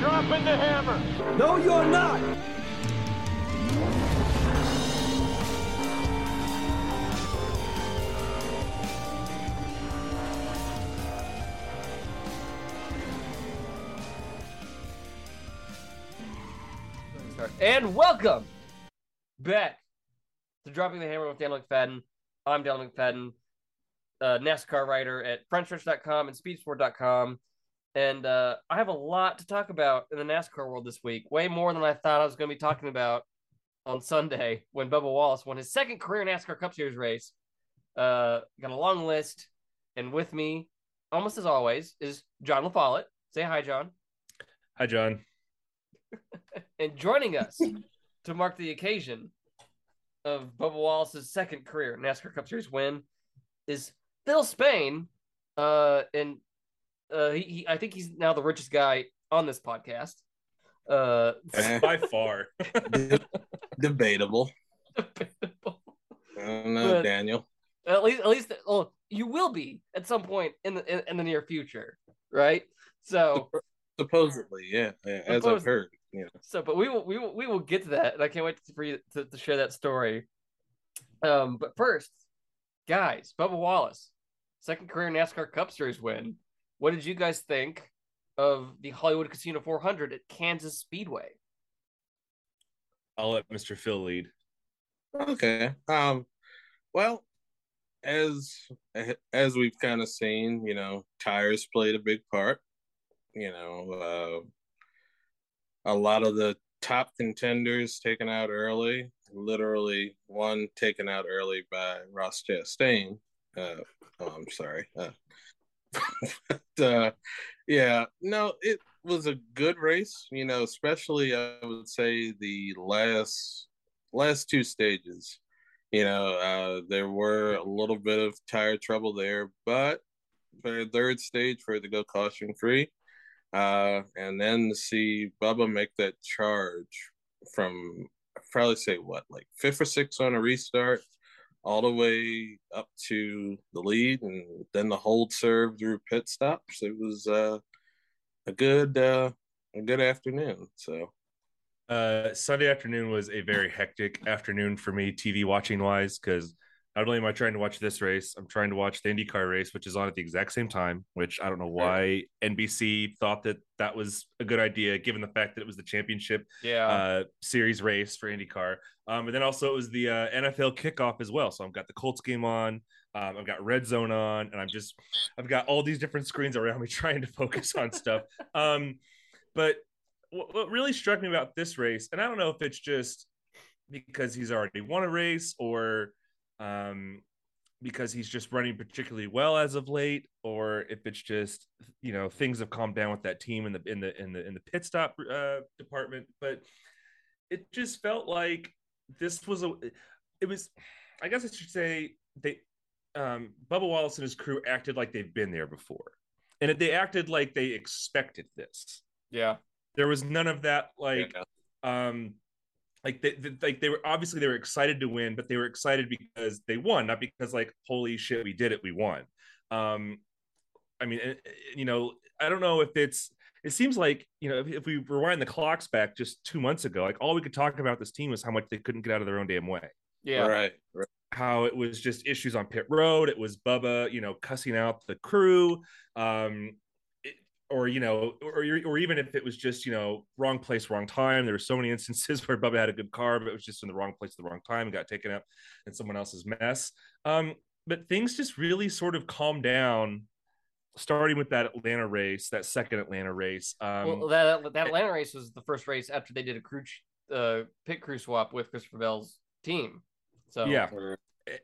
dropping the hammer. No, you're not. And welcome back to Dropping the Hammer with Daniel McFadin. I'm Daniel McFadin, uh, NASCAR writer at Frontstretch.com and Speedsport.com. And uh, I have a lot to talk about in the NASCAR world this week, way more than I thought I was going to be talking about on Sunday when Bubba Wallace won his second career NASCAR Cup Series race. Uh, got a long list, and with me, almost as always, is John LaFollette. Say hi, John. Hi, John. and joining us to mark the occasion of Bubba Wallace's second career NASCAR Cup Series win is Phil Spain. Uh, and uh, he, he, I think he's now the richest guy on this podcast. Uh, by far, debatable. debatable. I don't know, But- Daniel. At least, at least, well, you will be at some point in the in, in the near future, right? So, Supposedly, yeah, yeah, as I've heard. Yeah. so, but we will, we will, we will get to that, and I can't wait for you to, to share that story. Um, but first, guys, Bubba Wallace, second career NASCAR Cup Series win. What did you guys think of the Hollywood Casino 400 at Kansas Speedway? I'll let Mr. Phil lead. okay. Um, well, as as we've kind of seen, you know, tires played a big part. You know, uh, a lot of the top contenders taken out early. Literally, one taken out early by Ross Chastain. Uh, oh, I'm sorry. Uh, but, uh, yeah, no, it was a good race. You know, especially I would say the last last two stages. You know, uh, there were a little bit of tire trouble there, but for the third stage for it to go caution free, uh, and then to see Bubba make that charge from I'd probably say what like fifth or sixth on a restart, all the way up to the lead, and then the hold serve through pit stops. It was uh, a good uh, a good afternoon. So Uh, Sunday afternoon was a very hectic afternoon for me, TV watching wise, because not only am I trying to watch this race, I'm trying to watch the IndyCar race, which is on at the exact same time. Which I don't know why NBC thought that that was a good idea, given the fact that it was the championship Yeah, uh, series race for IndyCar. Um, and then also it was the uh, NFL kickoff as well. So I've got the Colts game on. Um, I've got Red Zone on, and I'm just I've got all these different screens around me trying to focus on stuff. Um, but what, what really struck me about this race, and I don't know if it's just because he's already won a race or um, because he's just running particularly well as of late, or if it's just you know things have calmed down with that team in the in the in the in the pit stop uh, department. But it just felt like this was a it was I guess I should say they um Bubba Wallace and his crew acted like they've been there before. And they acted like they expected this. yeah, There was none of that like yeah. um like they, they like they were obviously they were excited to win, but they were excited because they won, not because like holy shit we did it, we won. Um I mean, eh, eh, you know, I don't know if it's it seems like you know if, if we rewind the clocks back just two months ago like all we could talk about this team was how much they couldn't get out of their own damn way yeah, right, right. how it was just issues on pit road it was bubba you know cussing out the crew um it, or you know or, or even if it was just you know wrong place wrong time there were so many instances where bubba had a good car but it was just in the wrong place at the wrong time and got taken up in someone else's mess. Um but things just really sort of calmed down starting with that atlanta race that second atlanta race. Um well, that that Atlanta race was the first race after they did a crew uh, pit crew swap with Christopher Bell's team. So yeah.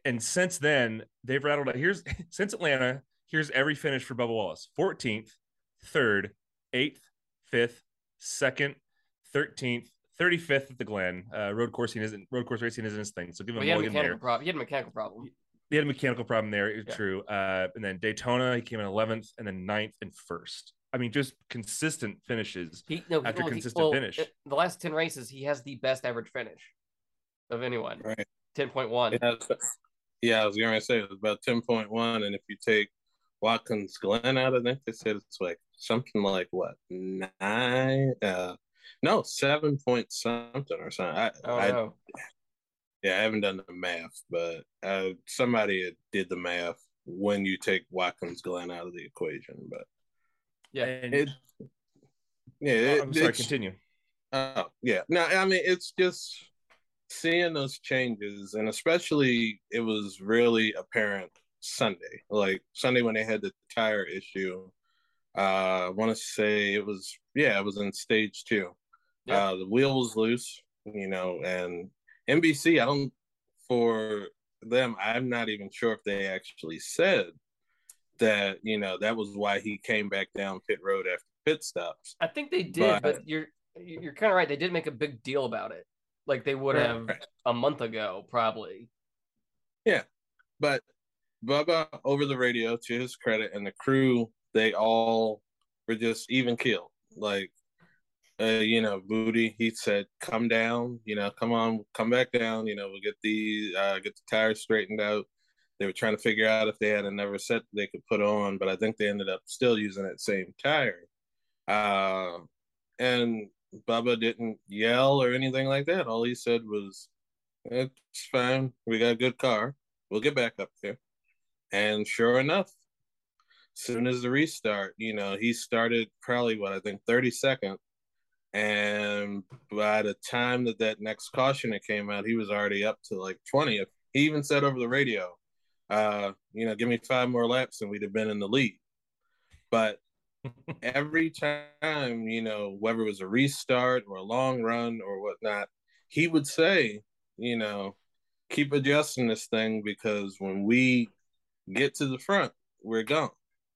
And since then they've rattled out here's since atlanta here's every finish for bubba wallace. 14th 3rd 8th 5th 2nd 13th 35th at the glen uh, road coursing isn't road course racing isn't his thing so give him well, a he had a mechanical there problem. He had a mechanical problem. he had a mechanical problem there it's Yeah. true uh, and then daytona he came in 11th and then 9th and 1st i mean just consistent finishes He no After well, he- consistent well, finish. it- the last ten races, he has the best average finish of anyone. Right. Ten point one. Yeah, yeah, I was going to say it was about ten point one, and if you take Watkins Glen out. I think they said it's like something like what nine? Uh, no, seven point something or something. I, Oh I no. yeah, I haven't done the math, but uh, somebody did the math when you take Watkins Glen out of the equation. But Yeah. It, yeah, Oh, it, I'm sorry, continue. Oh, yeah. No, I mean, it's just seeing those changes, and especially it was really apparent Sunday, like Sunday when they had the tire issue. Uh, I want to say it was, yeah, it was in stage two. Yeah. Uh, the wheel was loose, you know, and NBC, I don't, for them, I'm not even sure if they actually said that, you know, that was why he came back down pit road after pit stops. I think they did, But- but, you're you're kind of right. They did make a big deal about it, like they would have Right. a month ago, probably. Yeah, but Bubba over the radio, to his credit, and the crew, they all were just even killed. Like, uh, you know, Bootie, he said, "Come down, you know, come on, come back down. You know, we'll get the uh, get the tires straightened out." They were trying to figure out if they had another set they could put on, but I think they ended up still using that same tire. Uh, and Bubba didn't yell or anything like that. All he said was, "It's fine. We got a good car. We'll get back up there." And sure enough, soon as the restart, you know, he started probably what I think 30 second. And by the time that that next caution that came out, he was already up to like 20th. He even said over the radio, uh, you know, give me five more laps and we'd have been in the lead. But every time, you know, whether it was a restart or a long run or whatnot, he would say, you know, keep adjusting this thing because when we get to the front, we're gone.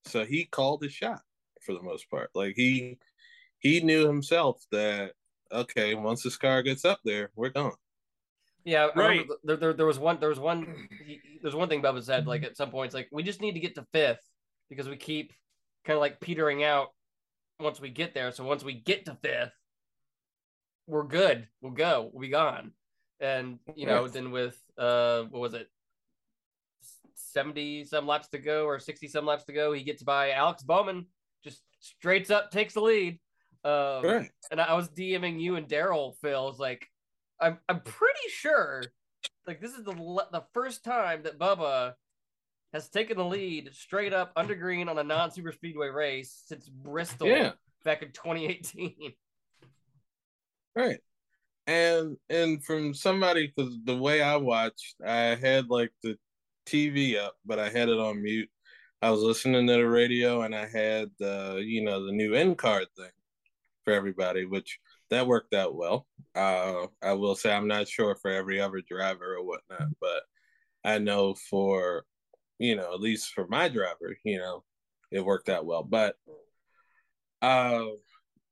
So he called his shot for the most part. Like he he knew himself that okay, once this car gets up there, we're gone. Yeah, Right. there, there, there was one. There was one. He, there's one thing Bubba said. Like at some points, like we just need to get to fifth because we keep kind of like petering out once we get there. So once we get to fifth, we're good. We'll go. We'll be gone. And you know, Right. then with uh, what was it? 70 some laps to go or 60 some laps to go he gets by alex bowman just straights up takes the lead um, Right. and I was DMing you and Daryl. Phil was like, I'm I'm pretty sure, like this is the the first time that Bubba has taken the lead straight up under green on a non super speedway race since Bristol Yeah. back in 2018. Right. And and from somebody because the way I watched, I had like the TV up, but I had it on mute. I was listening to the radio and I had the you know the new end card thing for everybody, which that worked out well. Uh, I will say I'm not sure for every other driver or whatnot, but I know for you know at least for my driver, you know, it worked out well. But uh,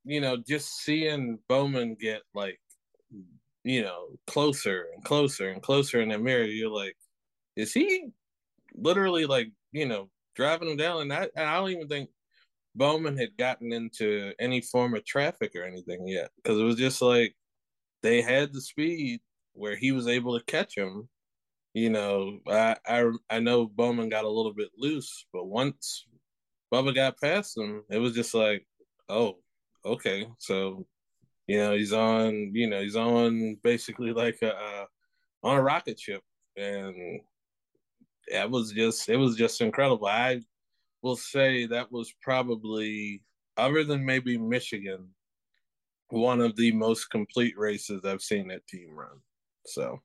you know, just seeing Bowman get like you know closer and closer and closer in the mirror, you're like, is he literally like you know driving him down? And I, I don't even think Bowman had gotten into any form of traffic or anything yet because it was just like they had the speed where he was able to catch him. You know, I I I know Bowman got a little bit loose, but once Bubba got past him, it was just like, oh, okay, so you know he's on, you know he's on basically like a on a rocket ship, and it was just it was just incredible. I will say that was probably other than maybe Michigan, one of the most complete races I've seen that team run. So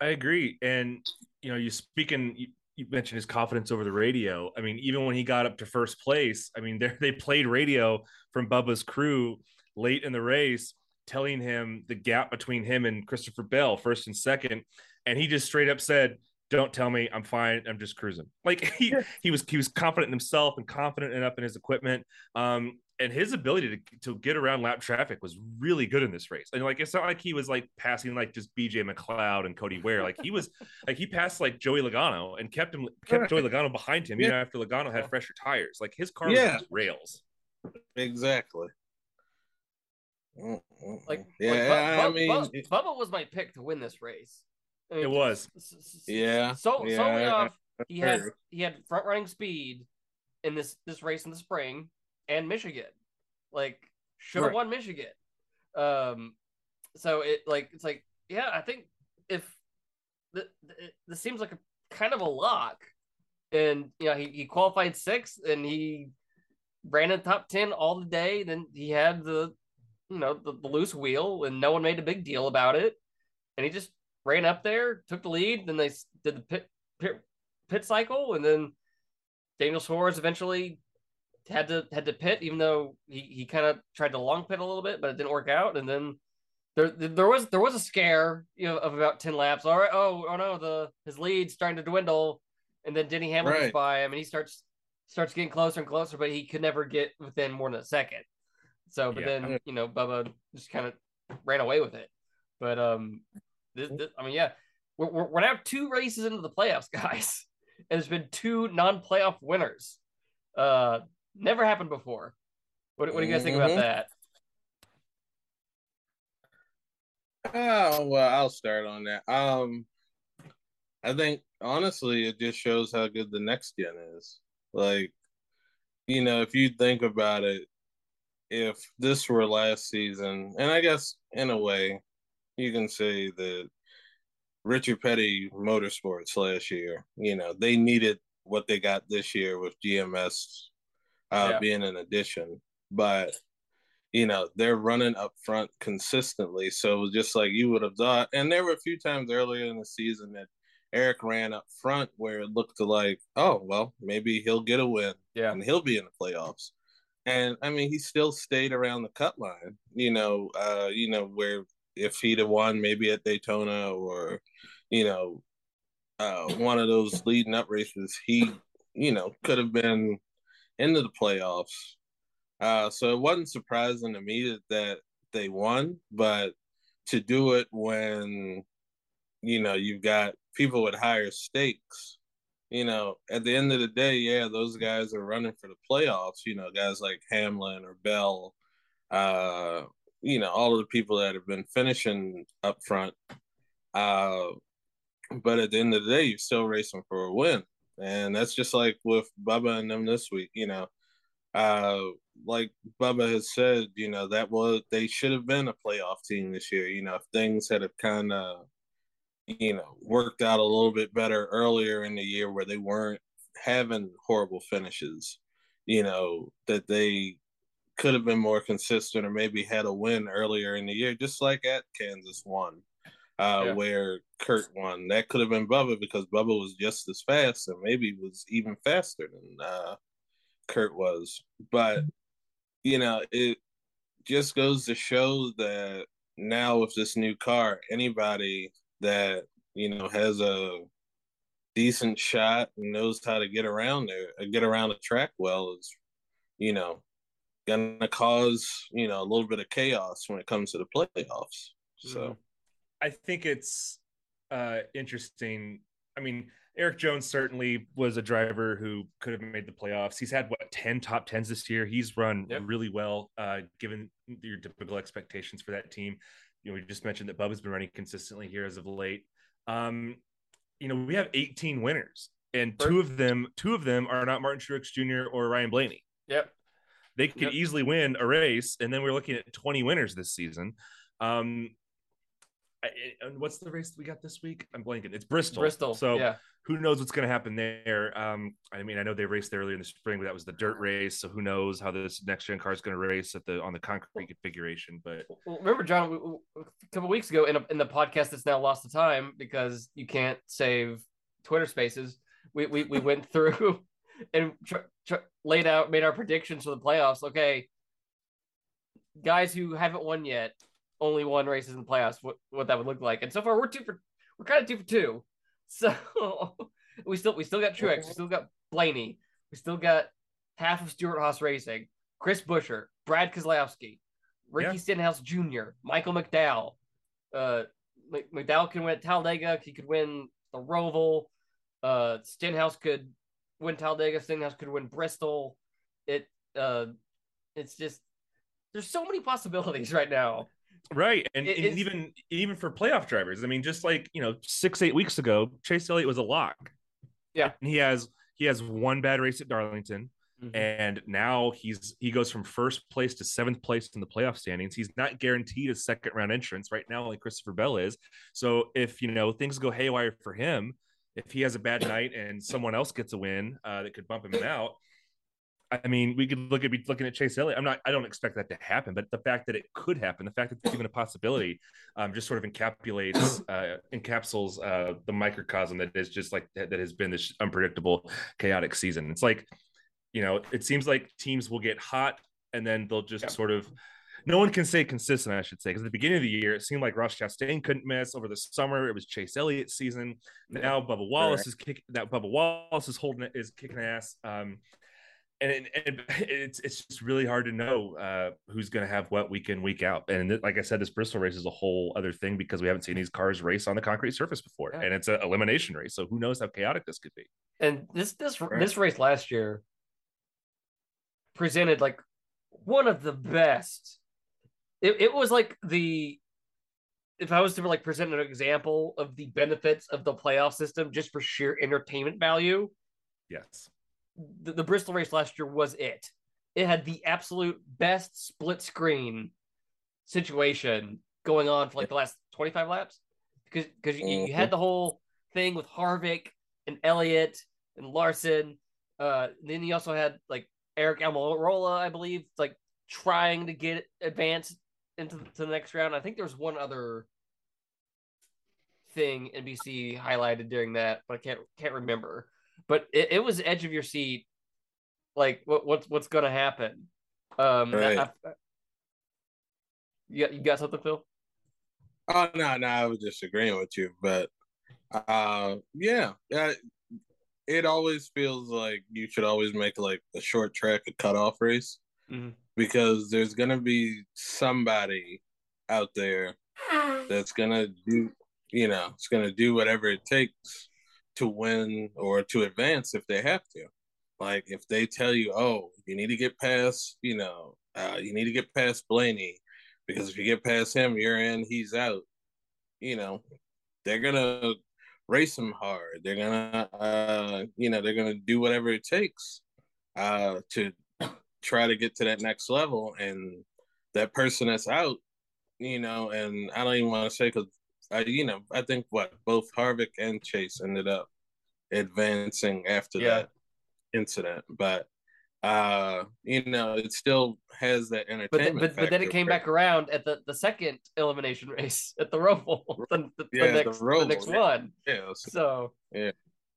I agree. And you know, you speaking you, you mentioned his confidence over the radio. I mean, even when he got up to first place, I mean, they they played radio from Bubba's crew late in the race, telling him the gap between him and Christopher Bell, first and second, and he just straight up said, "Don't tell me, I'm fine. I'm just cruising." Like he he was he was confident in himself and confident enough in his equipment. Um, and his ability to, to get around lap traffic was really good in this race. And like it's not like he was like passing like just BJ McLeod and Cody Ware. Like he was like he passed like Joey Logano and kept him kept Joey Logano behind him, even after Logano had fresher tires. Like his car was Yeah. just rails. exactly. Like, yeah, like, Bu- I mean, Bu- Bubba was my pick to win this race. I It was. Yeah, So yeah, solely I- he had he had front running speed, in this this race in the spring and Michigan. Like should have Right. won Michigan. Um, so it like it's like yeah, I think if the, the, this seems like a kind of a lock, and you know he, he qualified sixth and he ran in the top ten all the day. Then he had the you know the, the loose wheel and no one made a big deal about it, and he just ran up there, took the lead. Then they did the pit pit, pit cycle, and then Daniel Suarez eventually had to had to pit, even though he, he kind of tried to long pit a little bit, but it didn't work out. And then there there was there was a scare you know of about ten laps. All right, oh oh no, the his lead's starting to dwindle, and then Denny Hamlin's Right. by him, and he starts starts getting closer and closer, but he could never get within more than a second. So, but Yeah. then you know Bubba just kind of ran away with it. But um, this, this, I mean, yeah, we're, we're we're now two races into the playoffs, guys, and there's been two non-playoff winners. Uh, never happened before. What, what do you guys think about Mhm. that? Oh well, I'll start on that. Um, I think honestly, it just shows how good the next gen is. Like, you know, if you think about it, if this were last season, and I guess in a way, you can say that Richard Petty Motorsports last year, you know, they needed what they got this year with GMS uh, Yeah. being an addition, but you know they're running up front consistently. So it was just like you would have thought. And there were a few times earlier in the season that Erik ran up front where it looked like, oh well, maybe he'll get a win Yeah, and he'll be in the playoffs. And I mean, he still stayed around the cut line. You know, uh, you know where if he'd have won maybe at Daytona or, you know, uh, one of those leading up races, he, you know, could have been into the playoffs. Uh, so it wasn't surprising to me that, that they won, but to do it when, you know, you've got people with higher stakes, you know, at the end of the day, yeah, those guys are running for the playoffs, you know, guys like Hamlin or Bell, uh, you know, all of the people that have been finishing up front. Uh, but at the end of the day, you're still racing for a win. And that's just like with Bubba and them this week, you know. Uh, like Bubba has said, you know, that was they should have been a playoff team this year. You know, if things had have kind of, you know, worked out a little bit better earlier in the year where they weren't having horrible finishes, you know, that they could have been more consistent or maybe had a win earlier in the year, just like at Kansas one, uh, Yeah. where Kurt won. That could have been Bubba because Bubba was just as fast and maybe was even faster than uh, Kurt was. But, you know, it just goes to show that now with this new car, anybody that, you know, has a decent shot and knows how to get around there, uh, get around the track well is, you know, gonna cause, you know, a little bit of chaos when it comes to the playoffs. So I think it's uh, interesting. I mean, Erik Jones certainly was a driver who could have made the playoffs. He's had what ten top tens this year. He's run Yep. really well, uh, given your typical expectations for that team. You know, we just mentioned that Bubba's been running consistently here as of late. Um, you know, we have 18 winners, and two of them, two of them are not Martin Truex Jr. or Ryan Blaney. yep, They could Yep. easily win a race, and then we're looking at 20 winners this season. Um, I- and what's the race we got this week? I'm blanking. It's Bristol. Bristol. So yeah, who knows what's going to happen there? Um, I mean, I know they raced earlier in the spring, but that was the dirt race. So who knows how this next gen car is going to race at the on the concrete configuration? But Well, remember, John, a couple weeks ago in, a, in the podcast that's now lost to time because you can't save Twitter Spaces. We we, we went through and tr- tr- laid out, made our predictions for the playoffs. Okay, guys who haven't won yet, only won races in the playoffs. What what that would look like? And so far, we're two for we're kind of two for two. So we still we still got Truex, we still got Blaney, we still got half of Stewart-Haas Racing, Chris Buescher, Brad Keselowski, Ricky Yeah. Stenhouse Jr., Michael McDowell. Uh, McDowell can win at Talladega. He could win the Roval. Uh, Stenhouse could win Talladega. Stenhouse could win Bristol. It uh, it's just there's so many possibilities right now. right, and, It and even even for playoff drivers, I mean, just like you know, six eight weeks ago, Chase Elliott was a lock. Yeah. and he has he has one bad race at Darlington. Mhm. and now he's he goes from first place to seventh place in the playoff standings. He's not guaranteed a second round entrance right now, like Christopher Bell is. So if you know things go haywire for him, if he has a bad night and someone else gets a win uh, that could bump him out, I mean, we could look at be looking at Chase Elliott. I'm not. I don't expect that to happen, but the fact that it could happen, the fact that it's even a possibility, um, just sort of encapsulates uh, encapsulates uh, the microcosm that is just like that, that has been this unpredictable, chaotic season. It's like, you know, it seems like teams will get hot and then they'll just Yeah. sort of. No one can say consistent, I should say, because at the beginning of the year, it seemed like Ross Chastain couldn't miss. Over the summer, it was Chase Elliott's season. Now Bubba Wallace is kicking that Bubba Wallace is holding it is kicking ass. Um, and it, it, it's it's just really hard to know uh, who's going to have what week in week out. And th- like I said, this Bristol race is a whole other thing because we haven't seen these cars race on the concrete surface before, Yeah. and it's an elimination race. So who knows how chaotic this could be? And this this Right. this race last year presented like one of the best. It it was like the if I was to like present an example of the benefits of the playoff system just for sheer entertainment value, Yes, the, the Bristol race last year was it. It had the absolute best split screen situation going on for like the last 25 laps because because you, you had the whole thing with Harvick and Elliott and Larson. Uh, then you also had like Aric Almirola, I believe, like trying to get advanced into the, to the next round. I think there's one other thing NBC highlighted during that, but I can't can't remember. But it, it was edge of your seat, like what what's what's gonna happen. Um, Right. I- I- you got, you got something, Phil? Oh no, no, I was just agreeing with you, but uh, yeah. It always feels like you should always make like a short track a cutoff race Mhm. Because there's gonna be somebody out there that's gonna do, you know, it's gonna do whatever it takes to win or to advance if they have to. Like if they tell you, oh, you need to get past, you know, uh, you need to get past Blaney because if you get past him, you're in, he's out. You know, they're gonna race him hard. They're gonna, uh, you know, they're gonna do whatever it takes uh, to try to get to that next level. And that person that's out, you know, and I don't even want to say because, I, you know, I think what both Harvick and Chase ended up advancing after Yeah. that incident, but uh you know it still has that But entertainment then, but, but then it came back around at the, the second elimination race at the Roval, the, the, the Yeah, the next the, Roval, next yeah. one. yeah, so yeah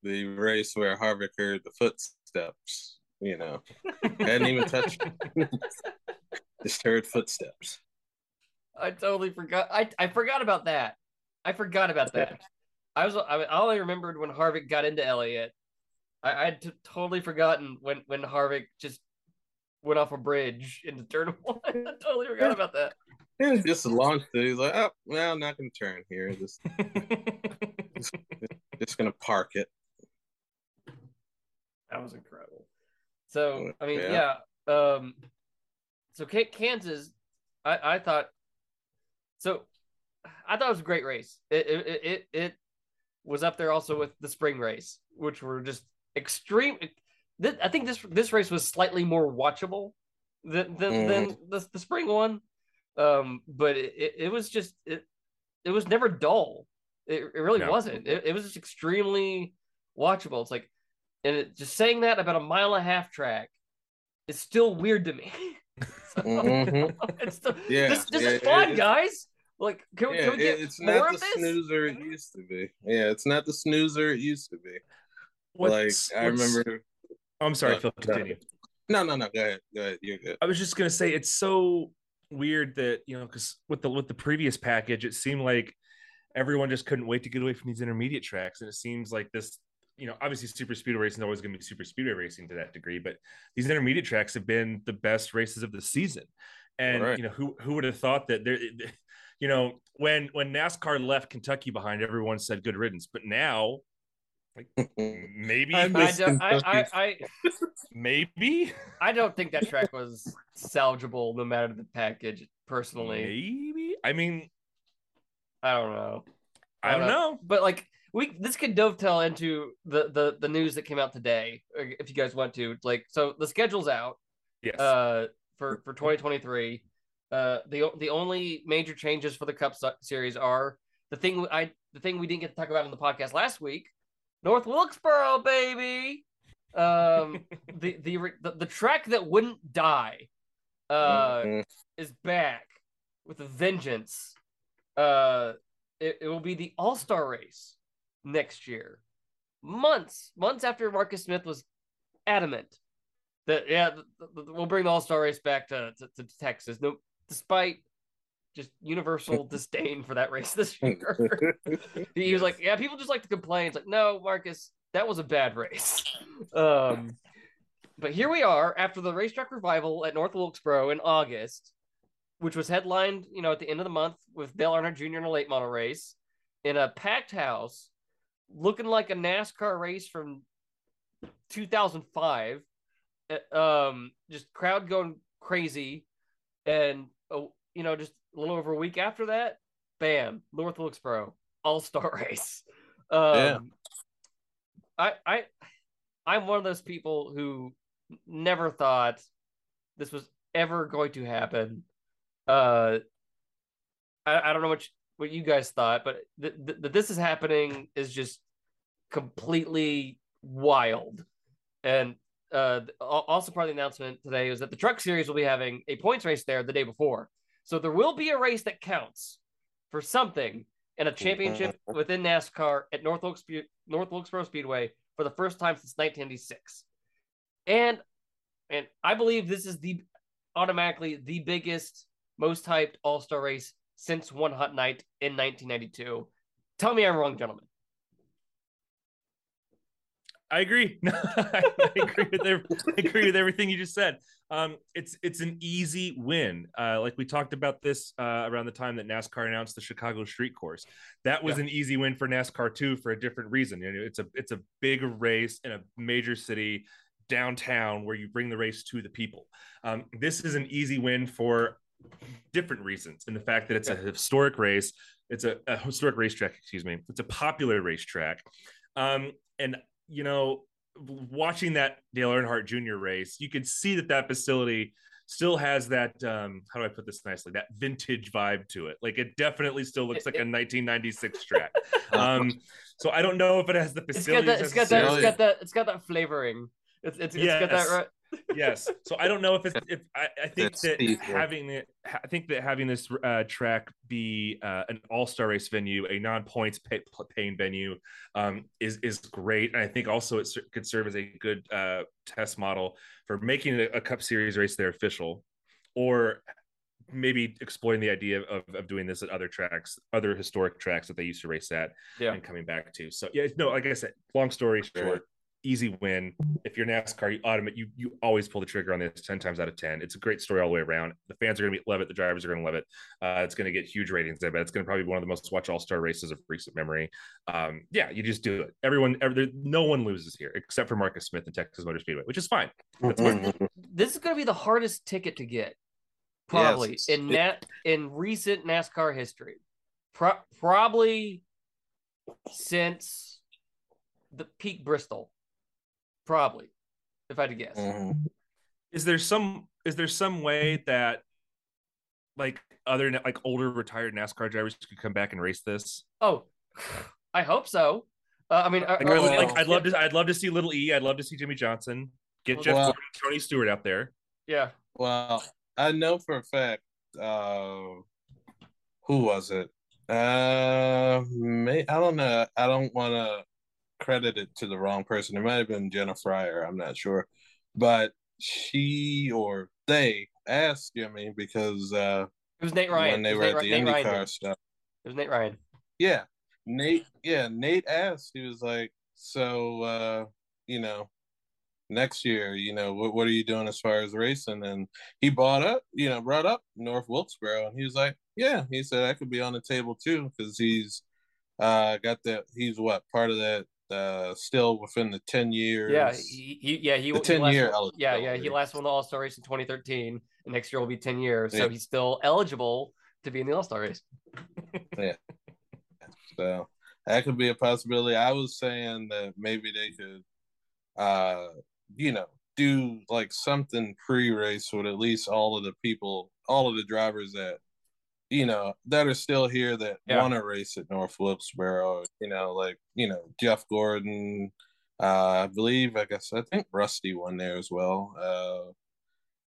the race where Harvick heard the footsteps you know hadn't even touched just heard footsteps I totally forgot. I I forgot about that. I forgot about that. I was I, I only remembered when Harvick got into Elliott. I I had t- totally forgotten when when Harvick just went off a bridge into turn one. I totally forgot about that. yeah, just a launched it he's like oh well I'm not gonna turn here just just gonna park it That was incredible. So I mean, Yeah. yeah. Um, so Ka- Kansas, I I thought, so I thought it was a great race. It it it, it, was up there also with the spring race, which were just extreme. Th- I think this this race was slightly more watchable than than, than the, the spring one. Um, but it, it, it was just it it was never dull. It, it really No. wasn't. It, it was just extremely watchable. It's like, and it, just saying that about a mile and a half track is still weird to me. So, Mhm. it's still, Yeah, this this yeah, is fun, it- guys. Like, can, we yeah, can we get it- it's more not of the this? snoozer it used to be yeah it's not the snoozer it used to be What's- like I what's- remember Oh, I'm sorry, Uh, Phil. Continue. no no no go ahead go ahead you're good I was just gonna say it's so weird that you know because with the with the previous package, it seemed like everyone just couldn't wait to get away from these intermediate tracks, and it seems like this. You know, obviously, super speedway racing is always going to be super speedway racing to that degree, but these intermediate tracks have been the best races of the season. And Right. you know, who who would have thought that there? You know, when when NASCAR left Kentucky behind, everyone said good riddance, but now, like maybe, I I, don't, I, I, I, maybe, I don't think that track was salvageable no matter the package. Personally, maybe. I mean, I don't know. I don't uh, know. but like we this could dovetail into the the the news that came out today. uh, If you guys want to, like, so the schedule's out Yes. uh for for 2023. Uh, the the only major changes for the Cup Series are the thing I the thing we didn't get to talk about in the podcast last week, North Wilkesboro, baby. Um, the, the the the track that wouldn't die, uh, Mhm. is back with a vengeance. Uh, it, it will be the All Star race next year. Months, months after Marcus Smith was adamant that yeah, we'll bring the All Star race back to, to, to Texas. No, despite just universal disdain for that race this year. he was like, yeah, people just like to complain. It's like, no, Marcus, that was a bad race. Um, but here we are after the racetrack revival at North Wilkesboro in August, which was headlined, you know, at the end of the month with Dale Earnhardt Jr. in a late model race in a packed house, looking like a NASCAR race from 2005. Uh, Um, just crowd going crazy, and oh, you know, just a little over a week after that, bam, North Wilkesboro All Star race. Um, Yeah. I I I'm one of those people who never thought this was ever going to happen. Uh, I, I don't know what you, what you guys thought, but th- th- that this is happening is just completely wild. And uh, also part of the announcement today is that the Truck Series will be having a points race there the day before, so there will be a race that counts for something in a championship within NASCAR at North Wilkesboro, North Wilkesboro Speedway for the first time since 1996. And and I believe this is the automatically the biggest, most hyped All Star race since One Hot Night in 1992. Tell me I'm wrong, gentlemen. I agree. I agree with every, I agree with everything you just said. Um, it's it's an easy win. Uh, like we talked about this uh, around the time that NASCAR announced the Chicago Street Course. That was Yeah. an easy win for NASCAR too, for a different reason. You know, it's a it's a big race in a major city downtown where you bring the race to the people. Um, this is an easy win for different reasons, in the fact that it's a historic race. It's a, a historic racetrack. Excuse me. It's a popular racetrack. Um, and you know, watching that Dale Earnhardt Jr. race, you could see that that facility still has that. Um, how do I put this nicely? That vintage vibe to it. Like it definitely still looks like a 1996 track. Um, so I don't know if it has the facility It's got that. It's got that. It's got that. It's got that flavoring. It's it's, it's got that Yes. So I don't know if it's if I, I think That's that Steve, having it, I think that having this uh, track be uh, an all star race venue, a non points pay, paying venue, um, is is great. And I think also it could serve as a good uh, test model for making a, a Cup Series race there official, or maybe exploring the idea of, of doing this at other tracks, other historic tracks that they used to race at, Yeah. and coming back to. So yeah, no, like I said, long story Sure. short, easy win. If you're NASCAR, you automate you you always pull the trigger on this 10 times out of 10. It's a great story all the way around. The fans are gonna be love it, the drivers are gonna love it. Uh, it's gonna get huge ratings. I bet it's gonna probably be one of the most watched all-star races of recent memory. Um, yeah, you just do it. Everyone, every, no one loses here except for Marcus Smith and Texas Motor Speedway, which is fine. That's fine. This is going to be the hardest ticket to get, probably Yes. in nat in recent NASCAR history. Pro- probably since the peak Bristol. Probably, if I had to guess. Mhm. Is there some is there some way that like other like older retired NASCAR drivers could come back and race this? Oh, I hope so. Uh, I mean, are- Like, I are would, like I'd love to I'd love to see Little E. I'd love to see Jimmie Johnson. Get Jeff Well- Gordon, Tony Stewart out there. Yeah, Well, I know for a fact. Uh, who was it? Uh, may I don't know. I don't want to credit it to the wrong person. It might have been Jenna Fryer. I'm not sure, but she or they asked Jimmy because uh, it was Nate Ryan. when they were Nate at the Nate Ryan IndyCar did. stuff. It was Nate Ryan. Yeah, Nate. Yeah, Nate asked. He was like, "So, uh, you know, next year, you know, what what are you doing as far as racing?" And he brought up, you know, brought up North Wilkesboro, and he was like, "Yeah," he said, "I could be on the table too because he's uh got that. He's what part of that." Uh, still within the ten years. Yeah, he, he yeah he The he 10 last year Yeah, yeah, he last won the All Star race in 2013. And next year will be 10 years, so he's still eligible to be in the All Star race. Yeah, so, that could be a possibility. I was saying that maybe they could, uh, you know, do like something pre-race with at least all of the people, all of the drivers that, you know, that are still here that Yeah. want to race at North Wilkesboro. You know, like you know Jeff Gordon. Uh, I believe, I guess, I think Rusty won there as well. Uh,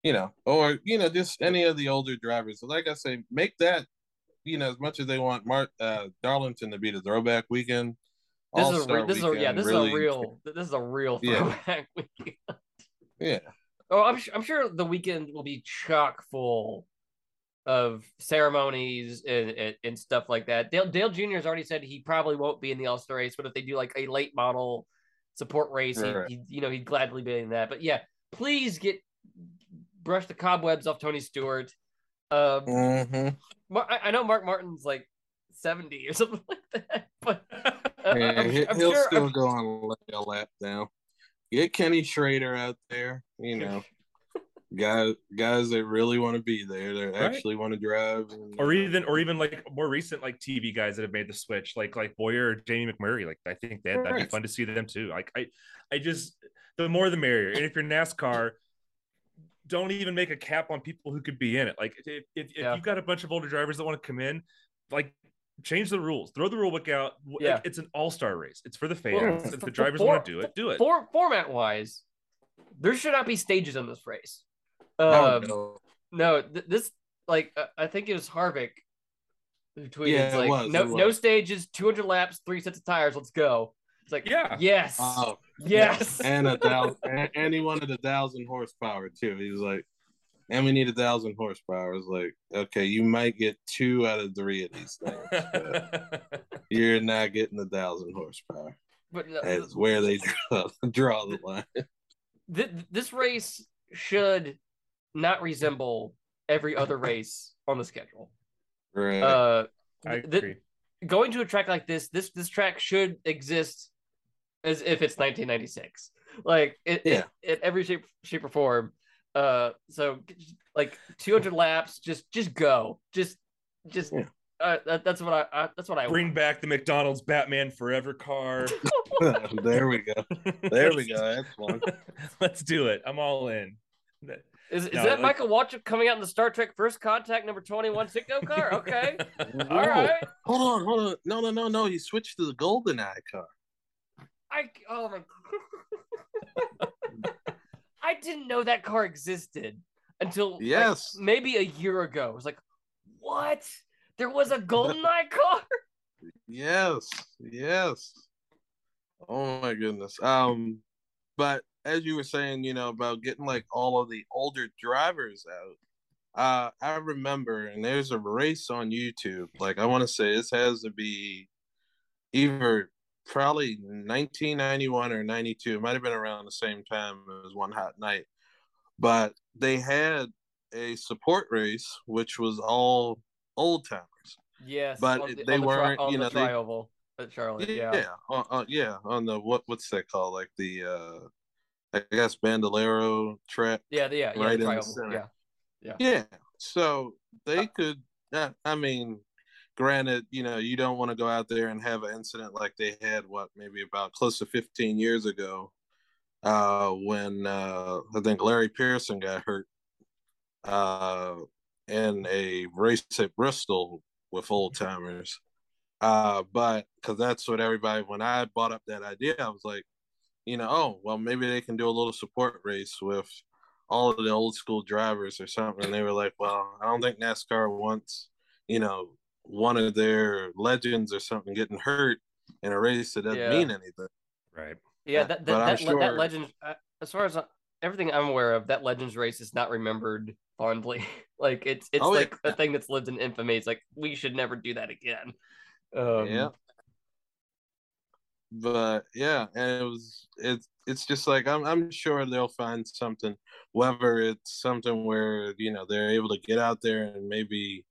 you know, or you know, just any of the older drivers. Like I say, make that you know, as much as they want Mark uh, Darlington to be the throwback weekend, This is a this is a, yeah this really- is a real this is a real Yeah. throwback weekend. Yeah, Oh, I'm I'm sure the weekend will be chock full of ceremonies and, and, and stuff like that. Dale Dale Jr. has already said he probably won't be in the All Star race, but if they do like a late model support race, he, Right. he you know he'd gladly be in that. But yeah, please get brush the cobwebs off Tony Stewart. Um, hmm Mar- I, I know Mark Martin's like seventy or something like that, but uh, yeah I'm, he- I'm he'll sure. still I'm- go on a lap down. Get Kenny Schrader out there, you know, guys guys that really want to be there, that Right. actually want to drive, and, or even or even like more recent like TV guys that have made the switch, like like Bowyer or Jamie McMurray. Like I think that that'd be fun to see them too. Like I I just the more the merrier. And if you're NASCAR, don't even make a cap on people who could be in it. Like if if, if you've got a bunch of older drivers that want to come in, like change the rules, throw the rule book out. Like, Yeah. it's an all star race. It's for the fans. f- if the f- drivers for- want to do it, do it. For, format wise, there should not be stages in this race. Oh, Um, no. No, th- this like uh, I think it was Harvick who tweeted Yeah, it like was, no it no stages, 200 laps, three sets of tires, let's go. It's like Yeah. yes, Oh, yes, and a thousand, and, and he wanted a thousand horsepower too. He was like, and we need a thousand horsepower. It's like, okay, you might get two out of three of these things. You're not getting a thousand horsepower. but no, That's where they draw, draw the line. th- this race should not resemble every other race on the schedule. Right. Uh, I th- agree. going to a track like this, this this track should exist as if it's 1996, like it, Yeah. it, in every shape shape or form. Uh, so like 200 laps, just just go, just just. Yeah. Uh, that, that's what I, I that's what I Bring back the McDonald's Batman Forever car. there we go. There we go. That's one. Let's do it. I'm all in. Is, is No, that like- Michael Waltrip coming out in the Star Trek First Contact number 21 Citgo car? Okay. All Whoa. right. Hold on, hold on. No, no, no, no. He switched to the golden eye car. I oh my I didn't know that car existed until like, Yes. maybe a year ago. I was like, what? There was a golden eye car? Yes, yes. Oh my goodness. Um, but as you were saying, you know, about getting like all of the older drivers out. Uh, I remember, and there's a race on YouTube. Like I want to say this has to be either probably 1991 or 92. It might have been around the same time as One Hot Night, but they had a support race which was all old timers. Yes. But on the, they on the tri- weren't, on you the know, they- trioval at Charlotte. Yeah, Yeah. yeah, uh, uh, yeah. On the what? What's that called? Like the, uh I guess Bandolero track. Yeah, yeah, yeah, Right in the center. Yeah. Yeah. So they could. Uh, I mean, granted, you know, you don't want to go out there and have an incident like they had. What maybe about close to 15 years ago, uh, when uh, I think Larry Pearson got hurt, uh, in a race at Bristol with old timers. Uh, but because that's what everybody, when I brought up that idea, I was like, you know, oh, well, maybe they can do a little support race with all of the old school drivers or something. And they were like, well, I don't think NASCAR wants, you know, one of their legends or something getting hurt in a race that doesn't Yeah. mean anything. Right. Yeah, Yeah, that that, that, le- that legend, uh, as far as uh, everything I'm aware of, that Legends race is not remembered fondly. like it's it's Oh, yeah. like a thing that's lived in infamy. It's like we should never do that again. Um, yeah. But yeah, and it was it's it's just like I'm I'm sure they'll find something, whether it's something where you know they're able to get out there and maybe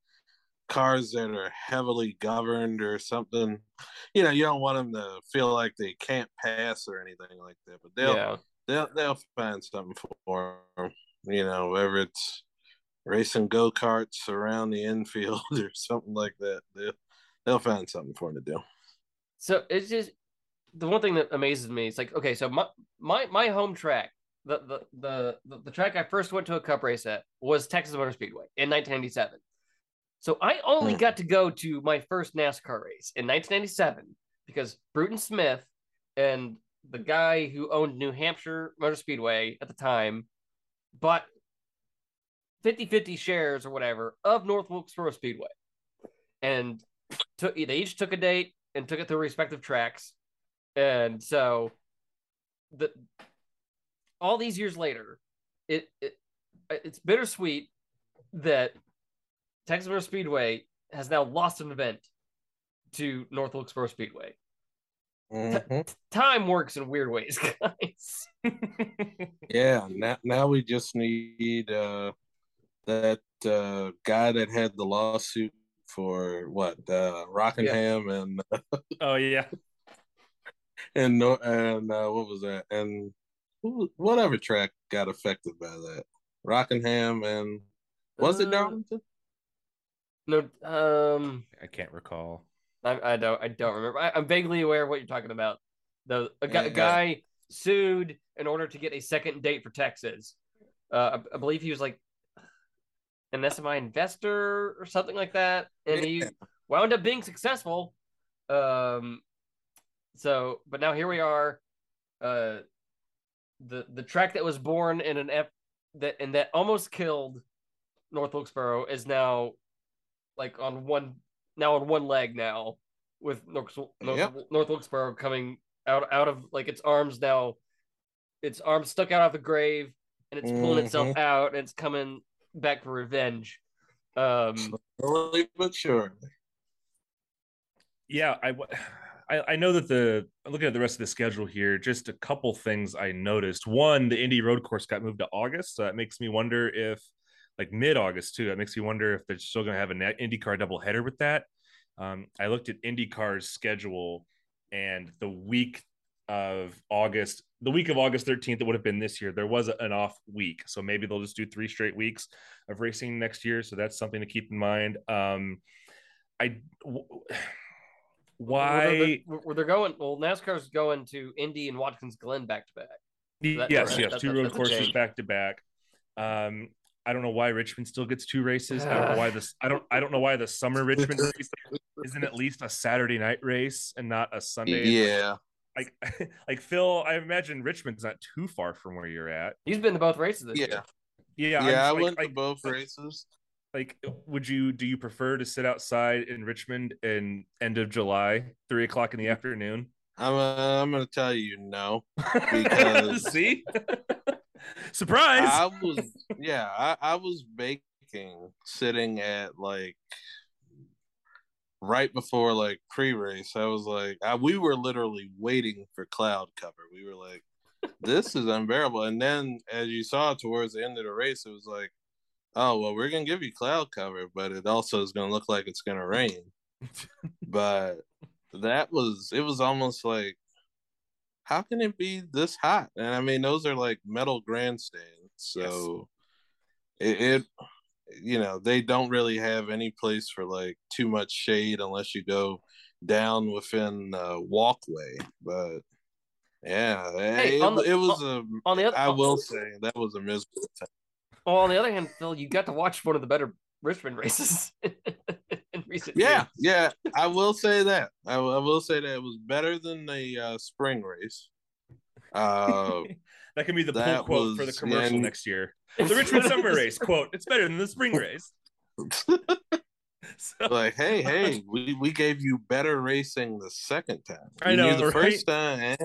cars that are heavily governed or something. You know, you don't want them to feel like they can't pass or anything like that. But they'll yeah, they'll they'll find something for them. You know, whether it's racing go karts around the infield or something like that. They'll they'll find something for them to do. so it's just the one thing that amazes me. is like okay, so my my my home track, the the the the, the track I first went to a cup race at was Texas Motor Speedway in 1997. So I only Hmm. got to go to my first NASCAR race in 1997 because Bruton Smith and the guy who owned New Hampshire Motor Speedway at the time bought 50-50 shares or whatever of North Wilkesboro Speedway. And took they each took a date and took it to respective tracks. And so the all these years later, it, it it's bittersweet that Texas Motor Speedway has now lost an event to North Wilkesboro Speedway. Mhm. Time works in weird ways, guys. Yeah, now now we just need uh that uh guy that had the lawsuit for what uh Rockingham and oh yeah. And no and uh what was that and whatever track got affected by that Rockingham and was it Uh, Darlington? No, um, I can't recall. I, I don't, I don't remember. I, I'm vaguely aware of what you're talking about. The a, gu- a Yeah. guy sued in order to get a second date for Texas. Uh, I, I believe he was like an SMI investor or something like that, and he wound up being successful. Um, so, but now here we are. Uh, the the track that was born in an F that and that almost killed North Wilkesboro is now like on one now on one leg now with North, North, Yep. North Wilkesboro coming out out of like its arms now its arms stuck out of the grave and it's pulling itself Mhm. out and it's coming back for revenge um Slowly but surely. yeah, I, w- I I know that the looking at the rest of the schedule here, just a couple things I noticed. One, the Indy Road Course got moved to August, so that makes me wonder if, like mid August too, that makes me wonder if they're still going to have an IndyCar doubleheader with that. Um, I looked at IndyCar's schedule, and the week of August, the week of August 13th, it would have been this year. There was an off week, so maybe they'll just do three straight weeks of racing next year. So that's something to keep in mind. Um, I. W- why where they're, where they're going well NASCAR's going to Indy and Watkins Glen back to back that yes, correct? yes, That- two road courses back to back. Um, I don't know why Richmond still gets two races. I don't know why this. I don't. I don't know why the summer Richmond race isn't at least a Saturday night race and not a Sunday. Yeah. Like, like Phil, I imagine Richmond's not too far from where you're at. he's been to both races this Yeah. year Yeah, Yeah, I I'm just went like, to both races. Like, would you? Do you prefer to sit outside in Richmond in end of July, three o'clock in the afternoon? I'm uh, I'm gonna tell you no. Because- See, surprise. I was yeah, I, I was baking sitting at like right before like pre-race. I was like, I, we were literally waiting for cloud cover. We were like, this is unbearable. And then as you saw towards the end of the race, it was like, oh well, we're gonna give you cloud cover, but it also is gonna look like it's gonna rain. but that was it was almost like how can it be this hot? And I mean, those are like metal grandstands, so it, it, you know, they don't really have any place for like too much shade unless you go down within uh, walkway. But yeah, Hey, it, the- it was a. on the other I will say that was a miserable time. Well, on the other hand Phil you got to watch one of the better Richmond races in recent Yeah, years. yeah, I will say that. I, will- I will say that it was better than the uh, spring race. Uh, that can be the pull that quote for the commercial yeah. next year. The Richmond Summer Race quote: "It's better than the spring race." So, like, hey, hey, we, we gave you better racing the second time. I You know, knew the right? first time.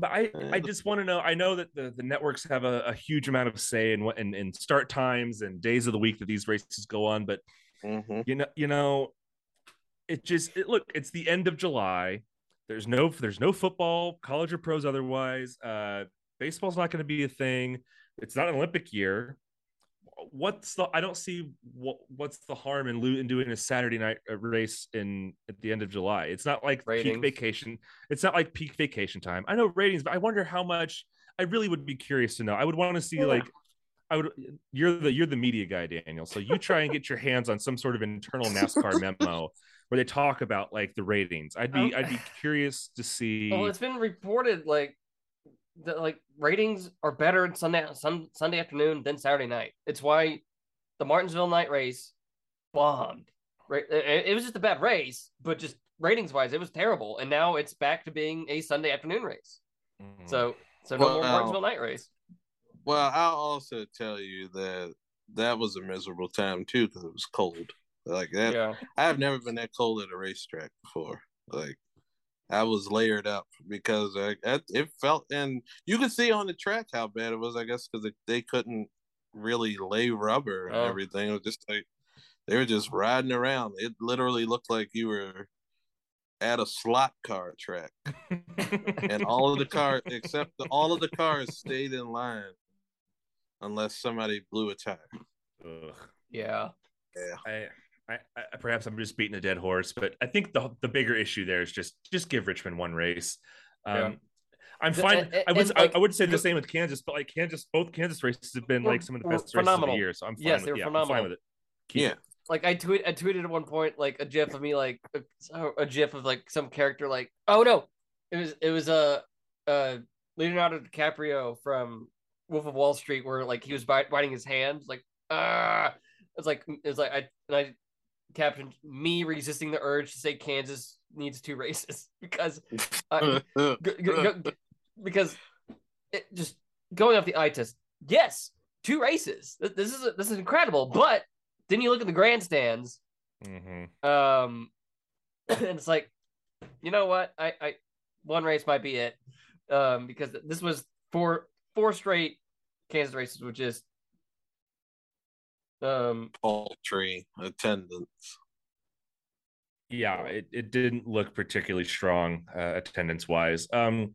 But I, I just want to know. I know that the, the networks have a, a huge amount of say in what in, in start times and days of the week that these races go on. But Mhm. you know, you know, it just it, look. It's the end of July. There's no there's no football, college or pros otherwise. Uh, baseball's not going to be a thing. It's not an Olympic year. What's the? I don't see what what's the harm in, in doing a Saturday night uh, race in at the end of July. It's not like Ratings. peak vacation. It's not like peak vacation time. I know ratings, but I wonder how much. I really would be curious to know. I would want to see Yeah. like I would you're the you're the media guy, Daniel. So you try and get your hands on some sort of internal NASCAR memo where they talk about like the ratings. I'd be I'd be curious to see. Well, it's been reported like the like ratings are better in Sunday sun, Sunday afternoon than Saturday night. It's why the Martinsville night race bombed. Right, it, it was just a bad race, but just ratings wise, it was terrible. And now it's back to being a Sunday afternoon race. Mhm. So so no more Wow. Martinsville night race. Well, I'll also tell you that that was a miserable time too because it was cold. Like that, Yeah. I have never been that cold at a racetrack before. Like I was layered up because uh, I, it, it felt, and you could see on the track how bad it was. I guess because they couldn't really lay rubber and Oh. everything. It was just like they were just riding around. It literally looked like you were at a slot car track, and all of the cars, except the, all of the cars, stayed in line unless somebody blew a tire. Ugh. Yeah. I, I, I perhaps I'm just beating a dead horse, but I think the the bigger issue there is just just give Richmond one race. Um, Yeah. I'm fine. and- and- I would and, like, I would say the the- same with Kansas, but like Kansas, both Kansas races have been like some of the were best races of phenomenal. the year. So I'm fine Yes, with they were yeah, I'm fine with it. Keep Yeah. it. Like I tweet I tweeted at one point like a gif of me like a, a gif of like some character like oh no it was it was a uh, uh, Leonardo DiCaprio from Wolf of Wall Street where like he was biting his hand like ah it's like it's like I and I captioned me resisting the urge to say Kansas needs two races because I, g- g- g- because it just going off the eye test. Yes, two races. This is this is incredible. But then you look at the grandstands, Mhm. um, and it's like, you know what? I, I one race might be it, um, because this was four four straight Kansas races, which is um paltry attendance. Yeah, it, it didn't look particularly strong uh, attendance wise, um,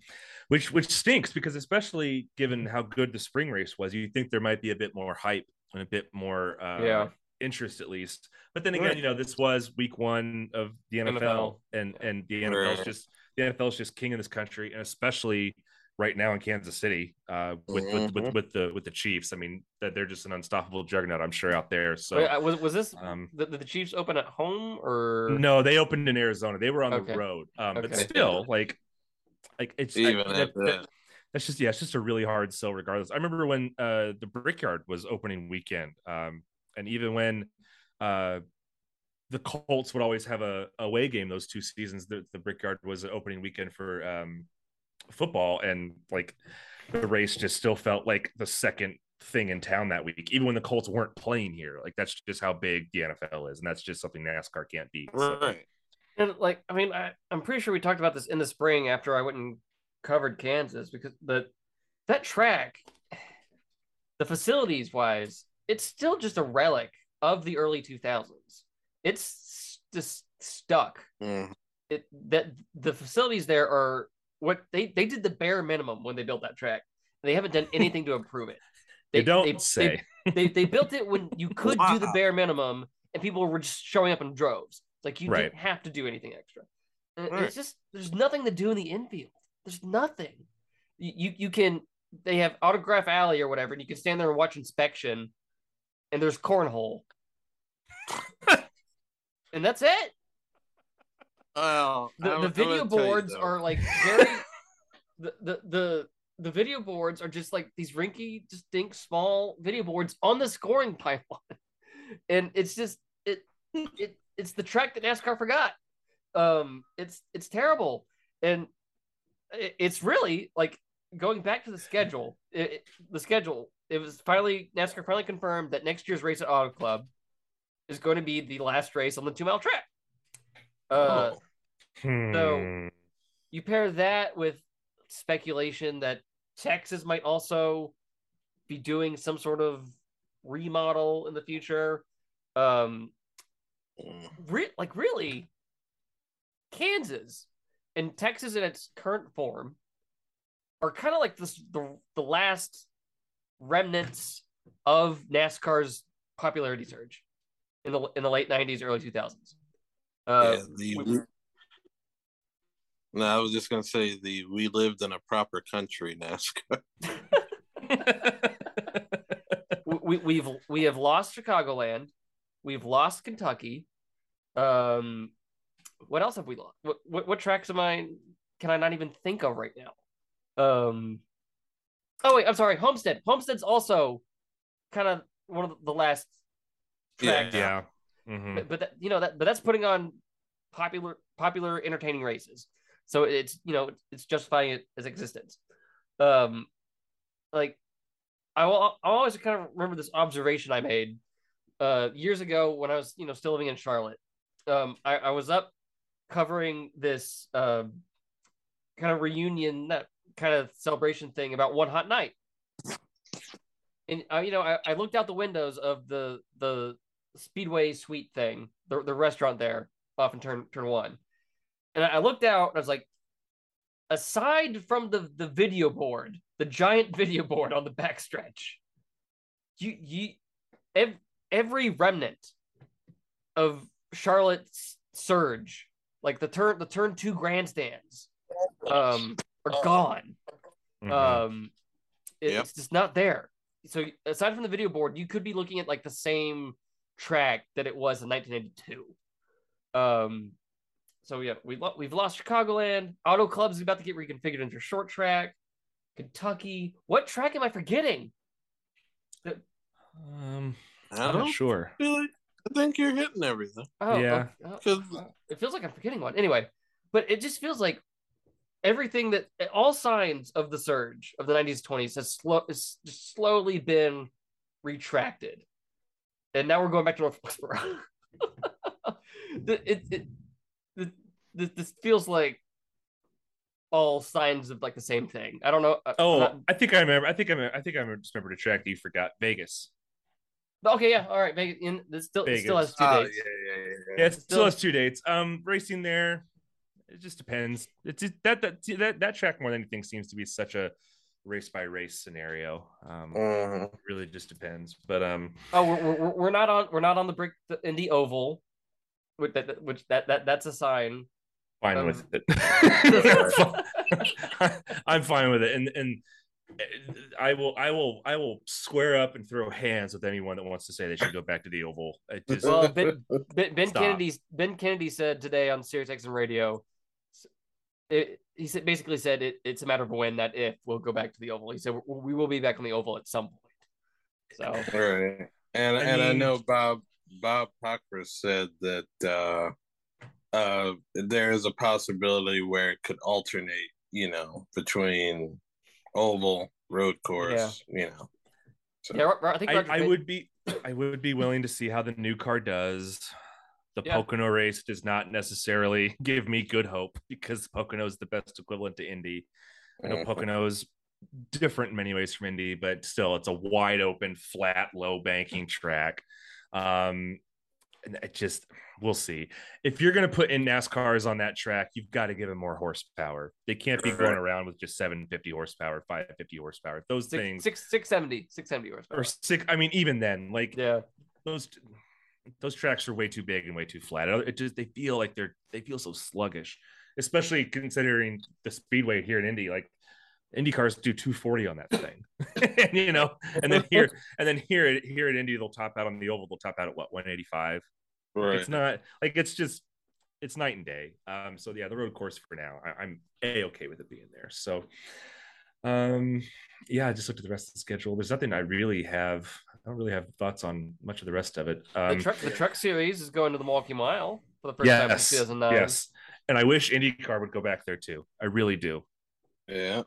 which which stinks because especially given how good the spring race was, you think there might be a bit more hype and a bit more uh, Yeah. interest at least. But then again, you know, this was week one of the NFL, NFL. and and the NFL's Right. just the NFL's just king of this country, and especially right now in Kansas City uh, with, with with Mhm. with the with the Chiefs. I mean, that they're just an unstoppable juggernaut, I'm sure out there. So. wait, was was this um, the, the Chiefs open at home or no, they opened in Arizona. They were on Okay. the road, um, but still, like, like it's Even that- at that- that. that's just yeah, it's just a really hard sell. Regardless, I remember when uh, the Brickyard was opening weekend, um, and even when uh, the Colts would always have a away game those two seasons, the, the Brickyard was an opening weekend for um, football, and like the race just still felt like the second thing in town that week, even when the Colts weren't playing here. Like that's just how big the NFL is, and that's just something NASCAR can't beat. So- Right. And like, I mean, I, I'm pretty sure we talked about this in the spring after I went and covered Kansas because the that track, the facilities wise, it's still just a relic of the early 2000s. It's just stuck. Mm. It that the facilities there are what they they did the bare minimum when they built that track. They haven't done anything to improve it. They, don't they- say. they they built it when you could do the bare minimum and people were just showing up in droves. Like you Right. didn't have to do anything extra. Uh, right. It's just there's nothing to do in the infield. There's nothing. You, you you can they have autograph alley or whatever, and you can stand there and watch inspection, and there's cornhole, and that's it. Well, The, the video gonna you, boards are like very the, the the the video boards are just like these rinky distinct small video boards on the scoring pipeline. And it's just it it it's the track that NASCAR forgot. Um it's it's terrible. And it, it's really like going back to the schedule it, it- the schedule it was finally NASCAR finally confirmed that next year's race at Auto Club is going to be the last race on the two mile track uh Oh. Hmm. you pair that with speculation that Texas might also be doing some sort of remodel in the future. Um, re- like really, Kansas and Texas in its current form are kind of like this the the last remnants of NASCAR's popularity surge in the in the late '90s, early 2000s. Uh, yeah, the we- no, I was just gonna say the we lived in a proper country NASCAR. we, we've we have lost Chicagoland, we've lost Kentucky. Um, what else have we lost? What, what what tracks am I? Can I not even think of right now? Um, oh wait, I'm sorry. Homestead. Homestead's also kind of one of the last tracks. Yeah. Mhm. But, but that, you know that but that's putting on popular popular entertaining races. So it's you know it's justifying it as existence. Um, like I will I always kind of remember this observation I made uh years ago when I was you know still living in Charlotte. Um, I, I was up covering this uh, kind of reunion that kind of celebration thing about one hot night. And uh, you know, I, I looked out the windows of the the Speedway Suite thing, the the restaurant there off in turn turn one, and I looked out and I was like, aside from the the video board, the giant video board on the backstretch, you you ev- every remnant of Charlotte's surge, like the turn the turn two grandstands, um, are gone. Mhm. Um, it- Yep. it's just not there. So aside from the video board, you could be looking at like the same track that it was in 1982. Um, so yeah, we lo- we've lost Chicagoland. Auto Club is about to get reconfigured into short track. Kentucky. What track am I forgetting? um, I I'm don't sure. feel like I think you're hitting everything. Oh, Yeah. oh, oh, 'Cause- oh, it feels like I'm forgetting one. Anyway, but it just feels like everything that all signs of the surge of the 90s 20s has slow has just slowly been retracted and now we're going back to north Wilkesboro. The- it, it, it, this, this feels like all signs of like the same thing i don't know uh, Oh, not- I think I remember. I think I remember, I think I just remembered a track that you forgot. Vegas. okay yeah all right Vegas, in, this still, it still has Vegas. two Oh, dates yeah, yeah, yeah, yeah. Yeah, it Still- still has two dates. Um, racing there, it just depends. It's just, that that that that track more than anything seems to be such a race by race scenario. Um, Mhm. it really just depends. But um, Oh, we're, we're, we're not on we're not on the brick in the oval, which that which that that that's a sign. fine Um, with it. I'm fine with it, and and I will I will I will square up and throw hands with anyone that wants to say they should go back to the oval. It just well, Ben Ben, ben Stop. Kennedy Ben Kennedy said today on Sirius XM Radio. It, he said basically said it, it's a matter of when, not if, we'll go back to the oval. He said we will be back on the oval at some point. So Right. And I and I know Bob Bob Cocker said that uh uh there is a possibility where it could alternate, you know, between oval, road course, you know. So yeah, Ro- Ro- I think I, I would be I would be willing to see how the new car does. The Yeah. Pocono race does not necessarily give me good hope because Pocono is the best equivalent to Indy. I know Mhm. Pocono is different in many ways from Indy, but still, it's a wide open, flat, low banking track. Um, and it just we'll see. If you're going to put in NASCARs on that track, you've got to give them more horsepower. They can't be going around with just 750 horsepower, 550 horsepower. Those six, things six, 670, 670 horsepower. or six. I mean, even then, like Yeah. those those tracks are way too big and way too flat. It just they feel like they're they feel so sluggish, especially considering the speedway here in Indy. Like Indy cars do 240 on that thing, and, you know, and then here and then here at here at Indy they'll top out on the oval. They'll top out at what 185. right. It's not like it's just it's night and day. Um, so yeah, the road course for now, I, I'm a okay with it being there. So, um, yeah, I just looked at the rest of the schedule. There's nothing I really have. I don't really have thoughts on much of the rest of it. Um, the truck the truck series is going to the Milwaukee Mile for the first time yes, since 2009. yes, and I wish IndyCar would go back there too. I really do. Yeah.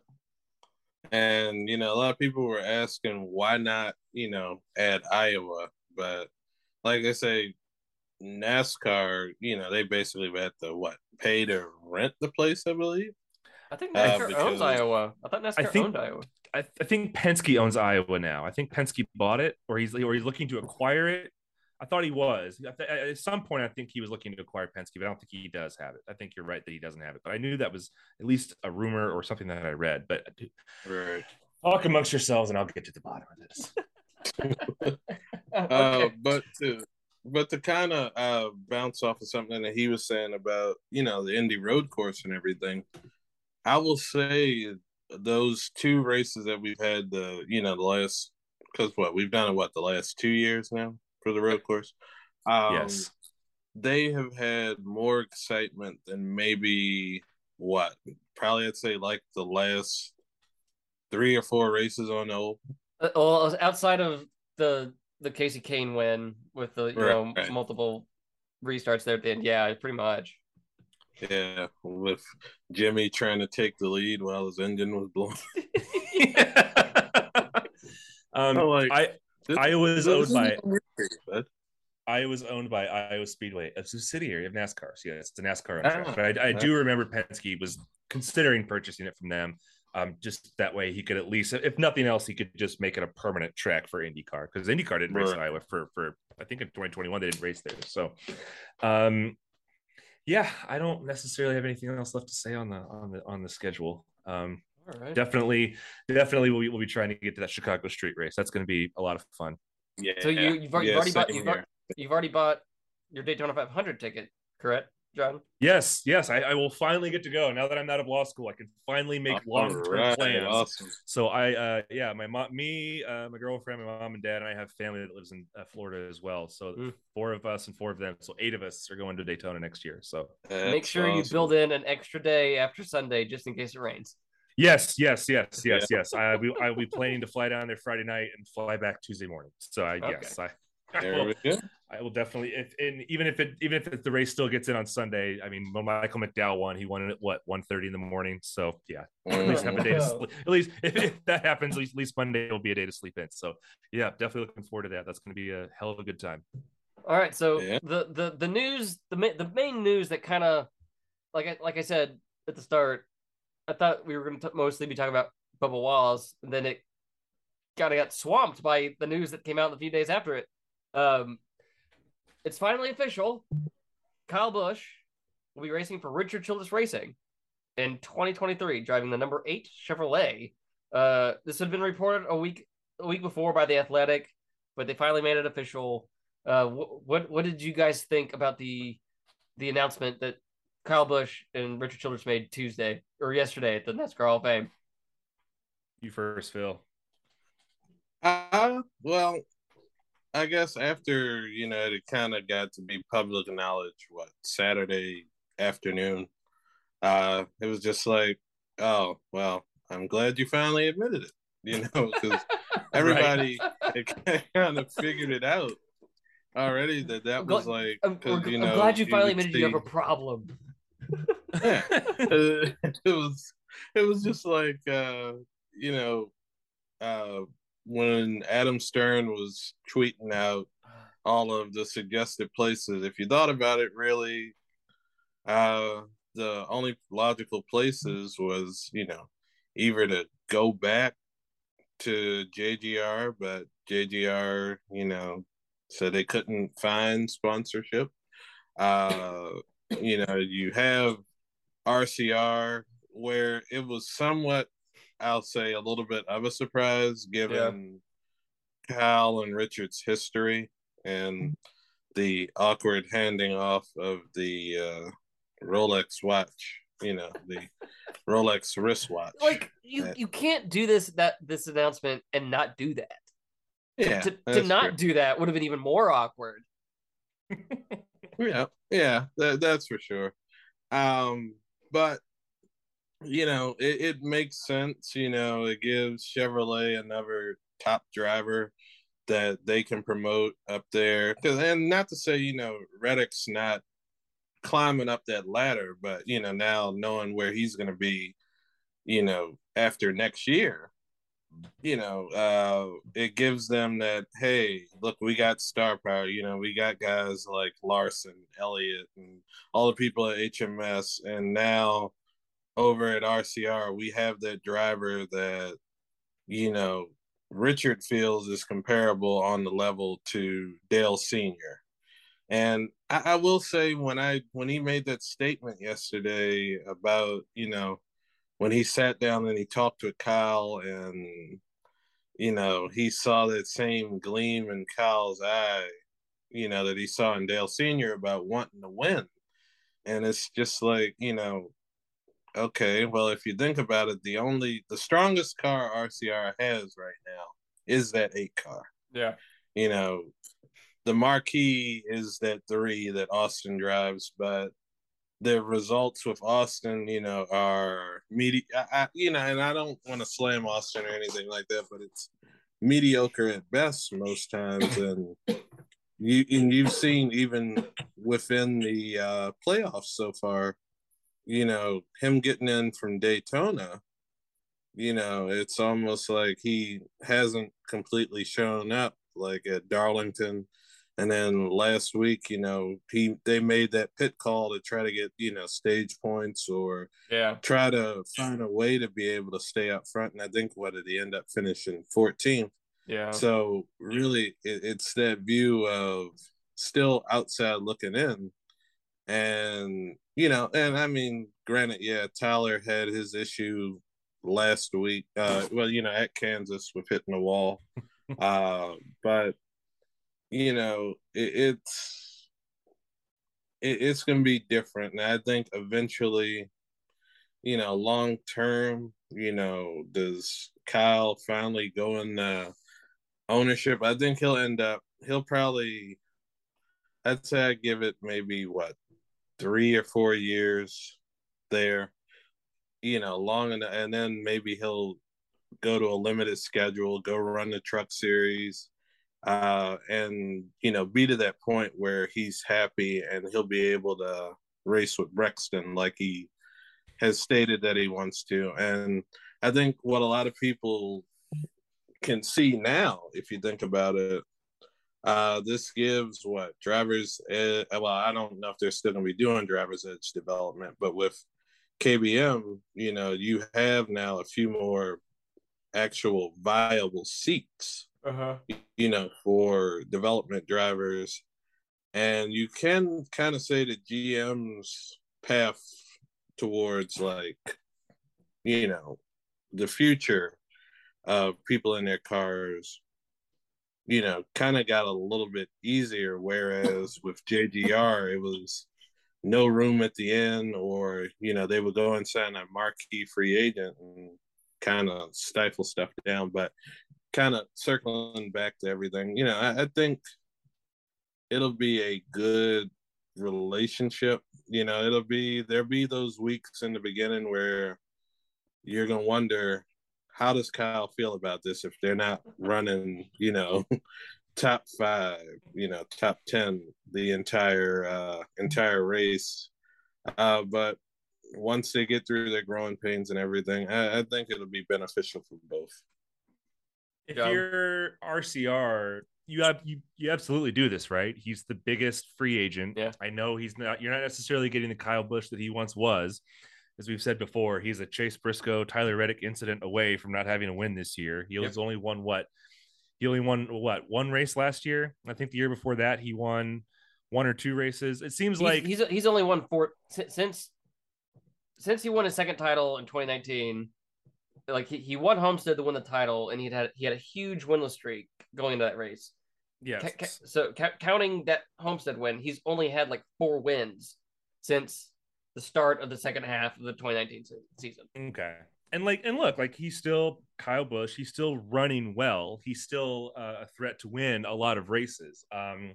And you know, a lot of people were asking why not, you know, add Iowa, but like I say, NASCAR, you know, they basically had to what pay to rent the place, I believe. I think Uh, because- owns Iowa. I thought NASCAR think- owned Iowa. I, I think Penske owns Iowa now. I think Penske bought it, or he's or he's looking to acquire it. I thought he was. At the- At some point, I think he was looking to acquire Penske, but I don't think he does have it. I think you're right that he doesn't have it. But I knew that was at least a rumor or something that I read. But Right. talk amongst yourselves, and I'll get to the bottom of this. Uh, but to but to kind of uh, bounce off of something that he was saying about you know the Indy Road Course and everything, I will say those two races that we've had the you know the last because what we've done it what the last two years now for the road course. Um, yes. they have had more excitement than maybe what probably I'd say like the last three or four races on Old. Uh, well, outside of the the Kasey Kahne win with the you Right, know right. multiple restarts there at the end, yeah, pretty much. Yeah, with Jimmy trying to take the lead while his engine was blowing. um, Oh, like, I This- Iowa is this owned by a weird, bud. Iowa owned by Iowa Speedway, a subsidiary of NASCAR. So yeah, it's the NASCAR. Ah, track. but I, I do remember Penske was considering purchasing it from them. Um, just that way he could at least, if nothing else, he could just make it a permanent track for IndyCar because IndyCar didn't race in Iowa for for I think in 2021 they didn't race there. So, um, yeah, I don't necessarily have anything else left to say on the on the on the schedule. Um, All right. definitely, definitely we'll, be- we'll be trying to get to that Chicago Street race. That's going to be a lot of fun. Yeah. So you you've already, yeah, you've already bought same you've, you've already bought your Daytona 500 ticket, correct, John? Yes, yes, I, I will finally get to go now that I'm out of law school. I can finally make long term Alright, plans. Awesome. So I, uh, yeah, my mom, me, uh, my girlfriend, my mom and dad, and I have family that lives in uh, Florida as well. So Mm. four of us and four of them, so eight of us are going to Daytona next year. So Make That's sure you build in an extra day after Sunday just in case it rains. yes, yes, yes, yes, yes. I we I will be planning to fly down there Friday night and fly back Tuesday morning. So I, Okay. yes, I, I There will, we go. I will definitely. If and even if it even if the race still gets in on Sunday, I mean, when Michael McDowell won, he won it at what 1.30 in the morning. So yeah, at least have a day to sleep. At least if, if that happens, at least, at least Monday will be a day to sleep in. So yeah, definitely looking forward to that. That's going to be a hell of a good time. All right, so Yeah. the the the news, the the main news that kind of, like I like I said at the start, I thought we were going to mostly be talking about Bubba Wallace, and then it kind of got swamped by the news that came out a few days after it. Um, it's finally official. Kyle Busch will be racing for Richard Childress Racing in 2023, driving the number eight Chevrolet. Uh, this had been reported a week a week before by the Athletic, but they finally made it official. Uh, wh- what what did you guys think about the the announcement that Kyle Busch and Richard Childress made Tuesday or yesterday at the NASCAR Hall of Fame? You first, Phil. Uh, well, I guess after you know it kind of got to be public knowledge. What Saturday afternoon? Uh, it was just like, oh well, I'm glad you finally admitted it. You know, because everybody kind of figured it out already that that I'm was like. I'm, I'm you know, glad you finally admitted you have a problem. yeah. Uh, it was it was just like uh you know uh when adam stern was tweeting out all of the suggested places if you thought about it really uh the only logical places was you know either to go back to jgr but jgr you know said they couldn't find sponsorship. Uh you know you have RCR, where it was somewhat, I'll say, a little bit of a surprise given Kyle and Richard's history and the awkward handing off of the uh, Rolex watch, you know, the Rolex wristwatch. Like you Yeah. you can't do this that this announcement and not do that. yeah, to, to not true. do that would have been even more awkward. yeah yeah that, that's for sure um but you know it, it makes sense you know it gives chevrolet another top driver that they can promote up there because and not to say you know reddick's not climbing up that ladder but you know now knowing where he's going to be you know after next year you know, uh, it gives them that, hey, look, we got star power. You know, we got guys like Larson, Elliott, and all the people at HMS. And now over at RCR, we have that driver that, you know, Richard feels is comparable on the level to Dale Sr. And I, I will say when I when he made that statement yesterday about, you know, when he sat down and he talked with Kyle and you know he saw that same gleam in Kyle's eye you know that he saw in Dale Senior about wanting to win and it's just like you know okay well if you think about it the only the strongest car RCR has right now is that eight car. Yeah. You know, the marquee is that three that Austin drives, but the results with Austin, you know, are media. you know, and I don't want to slam Austin or anything like that, but it's mediocre at best most times. And you and you've seen even within the uh, playoffs so far, you know, him getting in from Daytona. You know, it's almost like he hasn't completely shown up like at Darlington and then last week, you know, he they made that pit call to try to get, you know, stage points or yeah, try to find a way to be able to stay up front. And I think what did he end up finishing 14th? Yeah. So really it, it's that view of still outside looking in. And, you know, and I mean, granted, yeah, Tyler had his issue last week. Uh well, you know, at Kansas with hitting the wall. uh, but you know, it, it's it, it's gonna be different. And I think eventually, you know, long term, you know, does Kyle finally go in the ownership? I think he'll end up. He'll probably. I'd say I give it maybe what three or four years there, you know, long enough, and then maybe he'll go to a limited schedule, go run the truck series, uh, and you know be to that point where he's happy and he'll be able to race with Brexton like he has stated that he wants to. And I think what a lot of people can see now, if you think about it, uh, this gives what drivers. Ed, well, I don't know if they're still going to be doing drivers edge development, but with KBM, you know, you have now a few more actual viable seats uh-huh. you know, for development drivers. And you can kind of say that GM's path towards like, you know, the future of people in their cars, you know, kind of got a little bit easier. Whereas with JGR, it was no room at the end, or, you know, they would go and sign a marquee free agent and kind of stifle stuff down. But kind of circling back to everything, you know, I, I think it'll be a good relationship. You know, it'll be there'll be those weeks in the beginning where you're gonna wonder how does Kyle feel about this if they're not running, you know, top five, you know, top ten the entire uh entire race. Uh but once they get through their growing pains and everything, I, I think it'll be beneficial for both if you're RCR, you have you you absolutely do this right. He's the biggest free agent. Yeah, I know he's not. You're not necessarily getting the Kyle Busch that he once was. As we've said before, he's a Chase Briscoe, Tyler Reddick incident away from not having a win this year. He yep. only won what? He only won what? One race last year. I think the year before that he won one or two races. It seems he's, like he's he's only won four since since he won his second title in 2019 like he, he won Homestead to win the title, and he had he had a huge winless streak going into that race. Yeah. Ca- ca- so ca- counting that Homestead win, he's only had like four wins since the start of the second half of the 2019 season. Okay. And like, and look, like he's still Kyle Busch. He's still running well. He's still uh, a threat to win a lot of races. Um,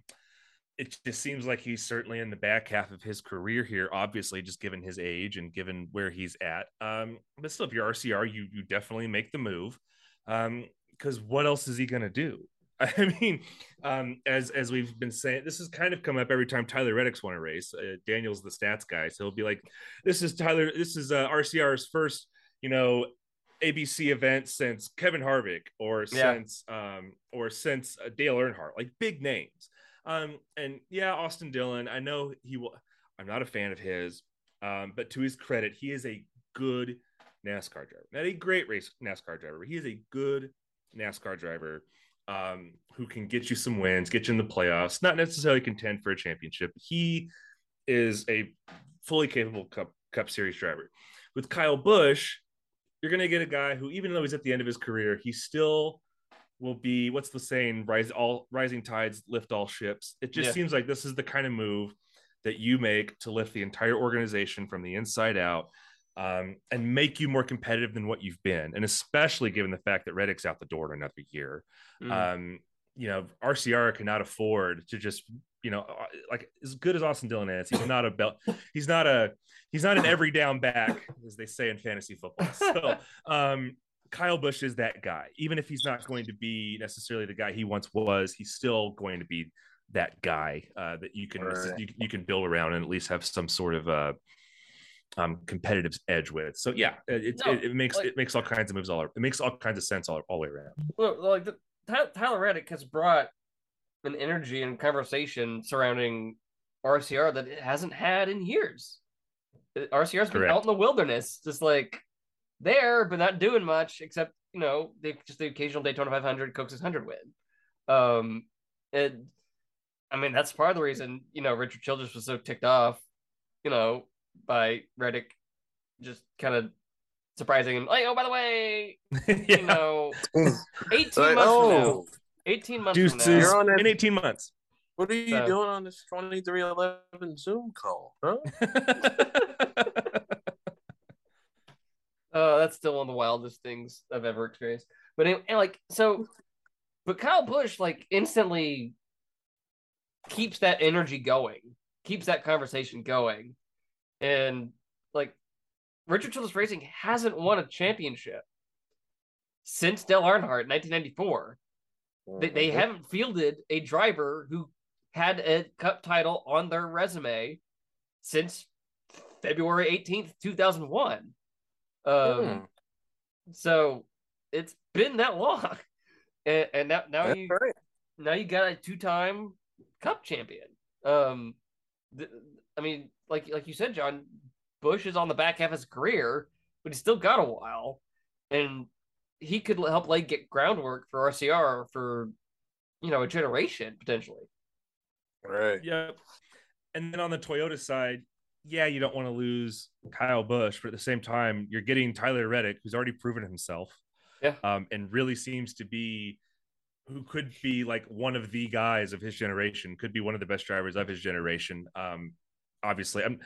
it just seems like he's certainly in the back half of his career here, obviously, just given his age and given where he's at. Um, but still, if you're RCR, you you definitely make the move. Um, because what else is he gonna do? I mean, um, as as we've been saying, this has kind of come up every time Tyler Reddick's won a race. Uh, Daniel's the stats guy, so he'll be like, "This is Tyler. This is uh, RCR's first, you know, ABC event since Kevin Harvick, or yeah. since um, or since uh, Dale Earnhardt, like big names." Um, and yeah, Austin Dillon, I know he will. I'm not a fan of his, um, but to his credit, he is a good NASCAR driver. Not a great race NASCAR driver, but he is a good NASCAR driver um, who can get you some wins, get you in the playoffs, not necessarily contend for a championship. He is a fully capable Cup Cup Series driver. With Kyle Busch, you're going to get a guy who, even though he's at the end of his career, he still will be what's the saying rise all rising tides lift all ships it just yeah. seems like this is the kind of move that you make to lift the entire organization from the inside out um, and make you more competitive than what you've been. And especially given the fact that Reddick's out the door in another year. Mm. Um, you know, RCR cannot afford to just, you know, uh, like as good as Austin Dillon is, he's not a belt, he's not a, he's not an every down back, as they say in fantasy football. So, um, Kyle Busch is that guy. Even if he's not going to be necessarily the guy he once was, he's still going to be that guy uh, that you can Right. you, you can build around and at least have some sort of uh, um, competitive edge with. So yeah, it, No, it, it makes like- it makes all kinds of moves all it makes all kinds of sense all, all the way around. Well, like the, Tyler Reddick has brought an energy and conversation surrounding RCR that it hasn't had in years. RCR's been Correct. out in the wilderness, just like there, but not doing much except you know they just the occasional Daytona 500, Coke 600 win. Um, and I mean that's part of the reason you know Richard Childress was so ticked off, you know, by Reddick just kind of surprising him. Like, oh, by the way, you know, 18 Like, months from now. oh, 18 months from now. You're on that- in eighteen months. what are you So- doing on this 23XI Zoom call? Huh? Uh, that's still one of the wildest things I've ever experienced. But anyway, and, like so, but Kyle Busch like instantly keeps that energy going, keeps that conversation going, and like Richard Childress Racing hasn't won a championship since Dale Earnhardt in 1994. They, they Mhm. haven't fielded a driver who had a cup title on their resume since February 18th, 2001. Um, Hmm. so it's been that long. And, and now, now That's you right. now you got a two-time cup champion. Um, th- I mean, like like you said, John, Busch is on the back half of his career, but he's still got a while, and he could help lay get groundwork for RCR for you know a generation potentially. Right. Yep. And then on the Toyota side, yeah, you don't want to lose Kyle Busch, but at the same time, you're getting Tyler Reddick, who's already proven himself. Yeah. Um, and really seems to be who could be like one of the guys of his generation, could be one of the best drivers of his generation. Um, obviously, I'm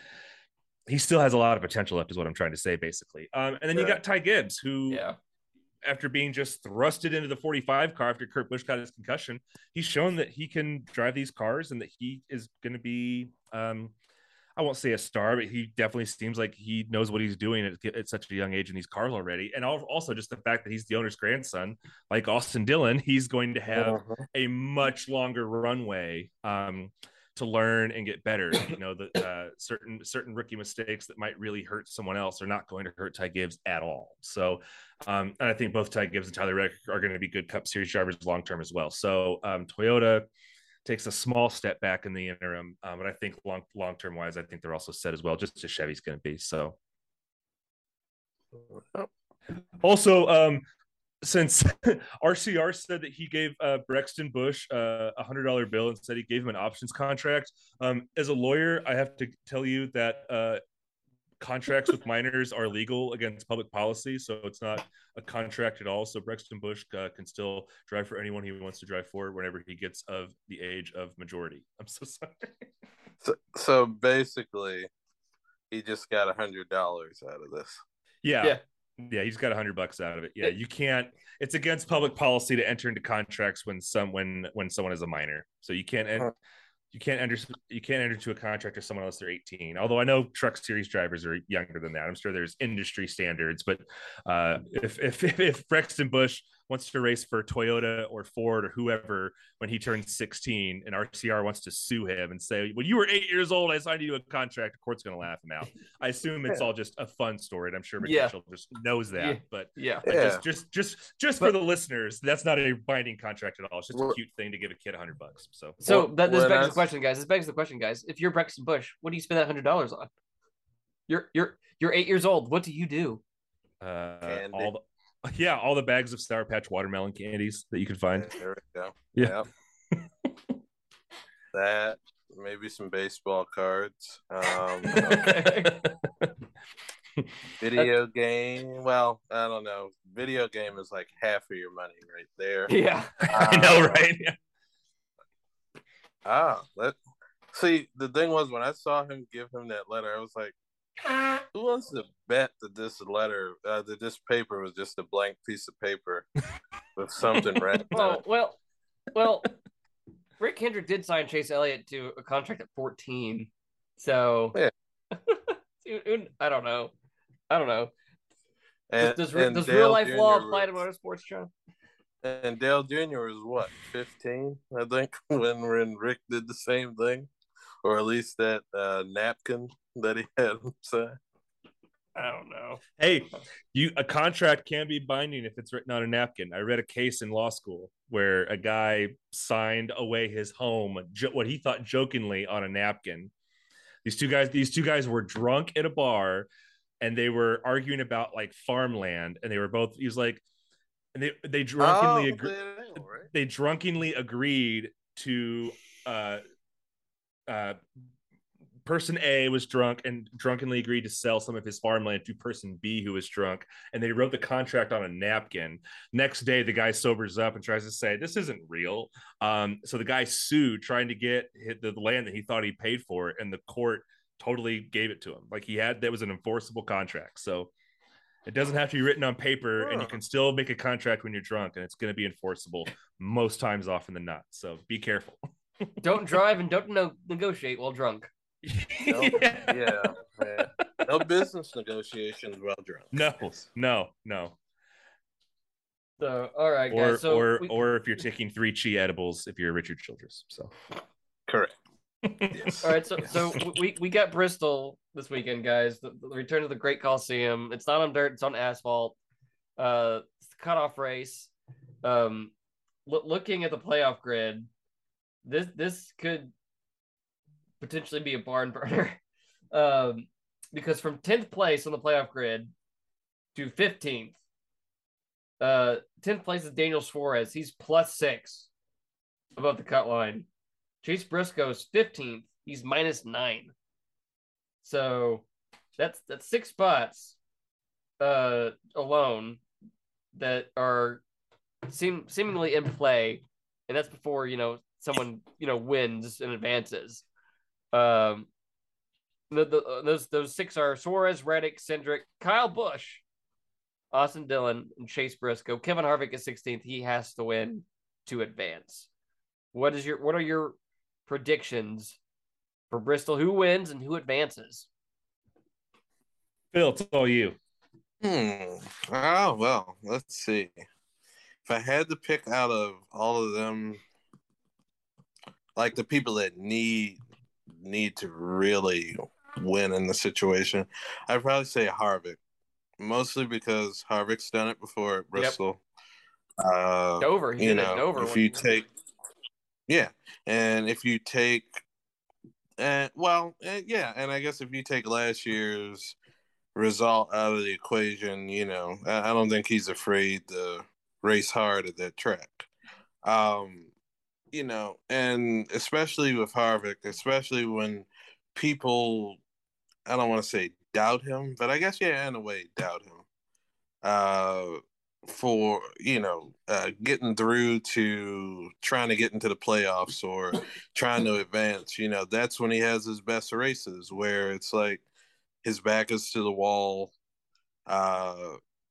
he still has a lot of potential left, is what I'm trying to say, basically. Um, and then you got Ty Gibbs, who Yeah, after being just thrusted into the 45 car after Kurt Busch got his concussion, he's shown that he can drive these cars and that he is going to be, um, I won't say a star, but he definitely seems like he knows what he's doing at, at such a young age in these cars already. And also just the fact that he's the owner's grandson, like Austin Dillon, he's going to have Mhm. a much longer runway um, to learn and get better. You know, that uh, certain certain rookie mistakes that might really hurt someone else are not going to hurt Ty Gibbs at all. So, um, and I think both Ty Gibbs and Tyler Reddick are going to be good Cup Series drivers long term as well. So, um, Toyota takes a small step back in the interim, um, but I think long long term wise, I think they're also set as well, just as Chevy's going to be. So, also, um, since RCR said that he gave uh, Brexton Busch uh, a hundred dollar bill and said he gave him an options contract, um, as a lawyer, I have to tell you that uh, contracts with minors are legal against public policy, so it's not a contract at all. So Brexton Busch uh, can still drive for anyone he wants to drive for whenever he gets of the age of majority. I'm so sorry. So, so basically, he just got a hundred dollars out of this. Yeah. Yeah. Yeah, he's got a hundred bucks out of it. Yeah, you can't. It's against public policy to enter into contracts when some when when someone is a minor. So you can't en- you can't enter you can't enter into a contract with someone unless they're 18. Although I know truck series drivers are younger than that. I'm sure there's industry standards, but uh, if if if, if Brexton Busch wants to race for Toyota or Ford or whoever when he turns 16 and RCR wants to sue him and say, "When you were eight years old, I signed you a contract," the court's going to laugh him out. I assume it's all just a fun story, and I'm sure Yeah. Mitchell just knows that. Yeah. But yeah. but Yeah. just just just just But- for the listeners, that's not a binding contract at all. It's just a cute thing to give a kid a hundred bucks. So So Well, that this begs I- the question, guys. This begs the question, guys. If you're Brexton Busch, what do you spend that hundred dollars on? You're you're you're eight years old. What do you do? uh, all the yeah, all the bags of Sour Patch watermelon candies that you can find. There we go. Yeah. Yep. that maybe some baseball cards. Um, Okay. video game. Well, I don't know. Video game is like half of your money right there. yeah. I know, Uh, right? Yeah. Ah, let see. The thing was when I saw him give him that letter, I was like, Who wants to bet that this letter, uh, that this paper was just a blank piece of paper with something written? on Well, well, well. Rick Hendrick did sign Chase Elliott to a contract at 14. So Yeah. I don't know. I don't know. And, does does, does real life law apply to motorsports, John? And Dale Jr. was what, 15, I think, when, when Rick did the same thing? Or at least that uh, napkin that he had him sign. I don't know. Hey, you a contract can be binding if it's written on a napkin. I read a case in law school where a guy signed away his home, jo- what he thought jokingly on a napkin. These two guys, these two guys were drunk at a bar, and they were arguing about like farmland, and they were both. He was like, and they they drunkenly Oh, agree yeah, right. they drunkenly agreed to uh uh person A was drunk and drunkenly agreed to sell some of his farmland to person B who was drunk and they wrote the contract on a napkin. Next day the guy sobers up and tries to say this isn't real. Um so the guy sued trying to get the land that he thought he paid for and the court totally gave it to him. Like he had that was an enforceable contract. So it doesn't have to be written on paper, and you can still make a contract when you're drunk, and it's going to be enforceable most times often than not. So be careful. Don't drive and don't no- negotiate while drunk. No, yeah, yeah. No business negotiations while drunk. No, no, no. So, all right, Or guys. So or we- or if you're taking three chi edibles, if you're Richard Childress. So Correct. Yes. all right, so so we we got Bristol this weekend, guys. The, the return to the Great Coliseum. It's not on dirt; it's on asphalt. Uh, it's the cutoff race. Um, loo- looking at the playoff grid, this this could potentially be a barn burner. Um, because from tenth place on the playoff grid to fifteenth, uh, tenth place is Daniel Suarez. He's plus six above the cut line. Chase Briscoe is fifteenth. He's minus nine. So that's that's six spots uh alone that are seem seemingly in play, and that's before you know someone you know wins and advances. Um, the, the uh, those those six are Suarez, Reddick, Cindric, Kyle Busch, Austin Dillon, and Chase Briscoe. Kevin Harvick is 16th. He has to win to advance. What is your what are your predictions for Bristol? Who wins and who advances? Phil, it's all you. Hmm. Oh well, let's see. If I had to pick out of all of them, like the people that need need to really win in the situation, I'd probably say Harvick. Mostly because Harvick's done it before at Bristol. Uh, Dover. He you know, Dover. if you take, yeah, and if you take, uh, well, uh, yeah, and I guess if you take last year's result out of the equation, you know, I, I don't think he's afraid to race hard at that track. Um, you know, and especially with Harvick, especially when people, I don't want to say doubt him, but I guess yeah, in a way, doubt him. Uh, for you know uh, getting through to trying to get into the playoffs or trying to advance you know that's when he has his best races where it's like his back is to the wall uh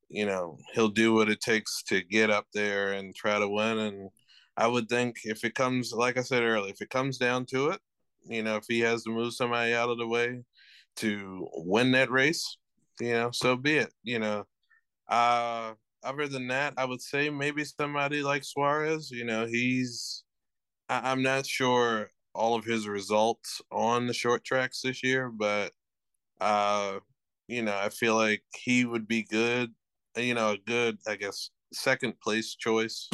you know he'll do what it takes to get up there and try to win and i would think if it comes like i said earlier if it comes down to it you know if he has to move somebody out of the way to win that race you know so be it you know uh other than that, I would say maybe somebody like Suarez. You know, he's I, I'm not sure all of his results on the short tracks this year, but uh, you know, I feel like he would be good. You know, a good, I guess, second place choice.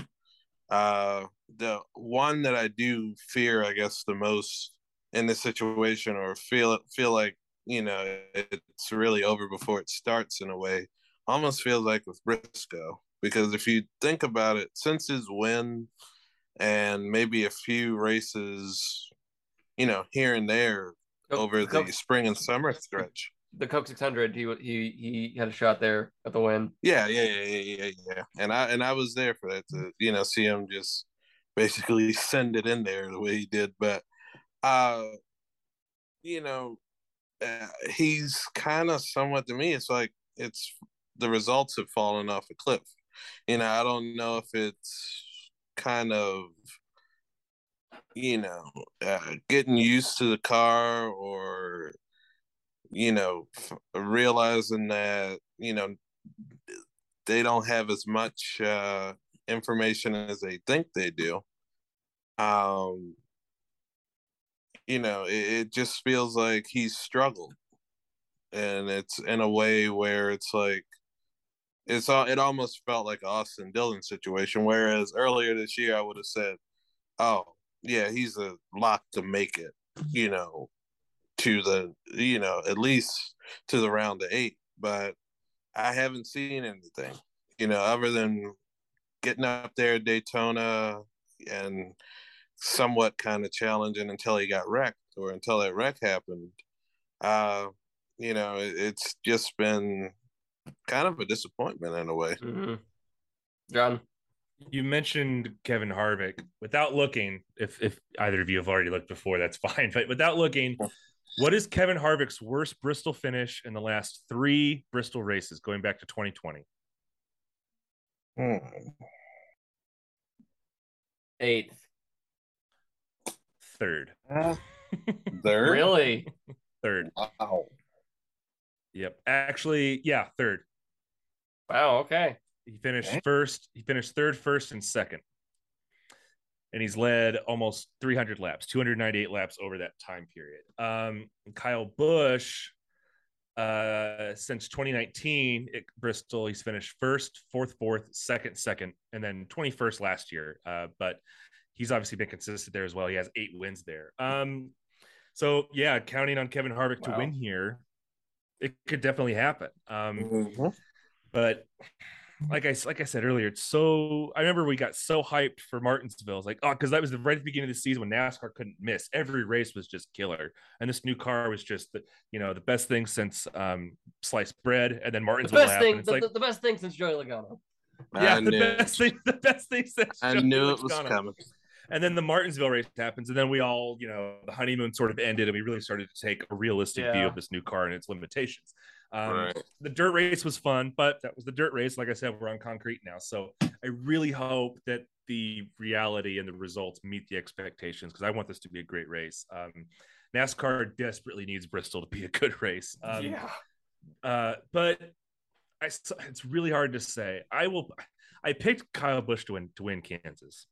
Uh, the one that I do fear, I guess, the most in this situation, or feel feel like you know it's really over before it starts in a way almost feels like with Briscoe because if you think about it, since his win and maybe a few races, you know, here and there over the spring and summer stretch. The Coke 600. He he he had a shot there at the win. Yeah, yeah, yeah, yeah, yeah, yeah. And I and I was there for that to you know see him just basically send it in there the way he did. But uh, you know, uh, he's kind of somewhat to me. It's like it's the results have fallen off a cliff. You know, I don't know if it's kind of you know uh, getting used to the car or you know realizing that you know they don't have as much uh, information as they think they do. Um, you know, it, it just feels like he's struggled, and it's in a way where it's like it's all it almost felt like Austin Dillon situation. Whereas earlier this year, I would have said, "Oh, yeah, he's a lock to make it," you know, to the you know at least to the round of eight. But I haven't seen anything, you know, other than getting up there at Daytona and somewhat kind of challenging until he got wrecked or until that wreck happened. Uh, you know, it, it's just been kind of a disappointment in a way. Mhm. John. You mentioned Kevin Harvick. Without looking, if if either of you have already looked before, that's fine. But without looking, what is Kevin Harvick's worst Bristol finish in the last three Bristol races, going back to 2020? Hmm. Eighth. Third. Third? Really? Third. Wow. Yep. Actually, yeah, third. Wow. Okay. He finished Okay. first. He finished third, first, and second. And he's led almost 300 laps, 298 laps over that time period. Um, Kyle Busch, uh, since 2019 at Bristol, he's finished first, fourth, fourth, second, second, and then 21st last year. Uh, but he's obviously been consistent there as well. He has eight wins there. Um, so yeah, counting on Kevin Harvick Wow. to win here, it could definitely happen. Um, Mhm. but like I like I said earlier, it's so I remember we got so hyped for Martinsville. It's like, oh, because that was the right at the beginning of the season when NASCAR couldn't miss. Every race was just killer. And this new car was just the you know the best thing since um sliced bread. And then The Martinsville best happened. thing. The, like the, the best thing since Joey Logano. yeah, I the knew, best thing, the best thing since I Joey knew it was coming. And then the Martinsville race happens, and then we all, you know, the honeymoon sort of ended, and we really started to take a realistic view of this new car and its limitations. Um, Right. The dirt race was fun, but that was the dirt race. Like I said, we're on concrete now, so I really hope that the reality and the results meet the expectations because I want this to be a great race. Um, NASCAR desperately needs Bristol to be a good race. Um, yeah. uh, but I, it's really hard to say. I will. I picked Kyle Busch to win to win Kansas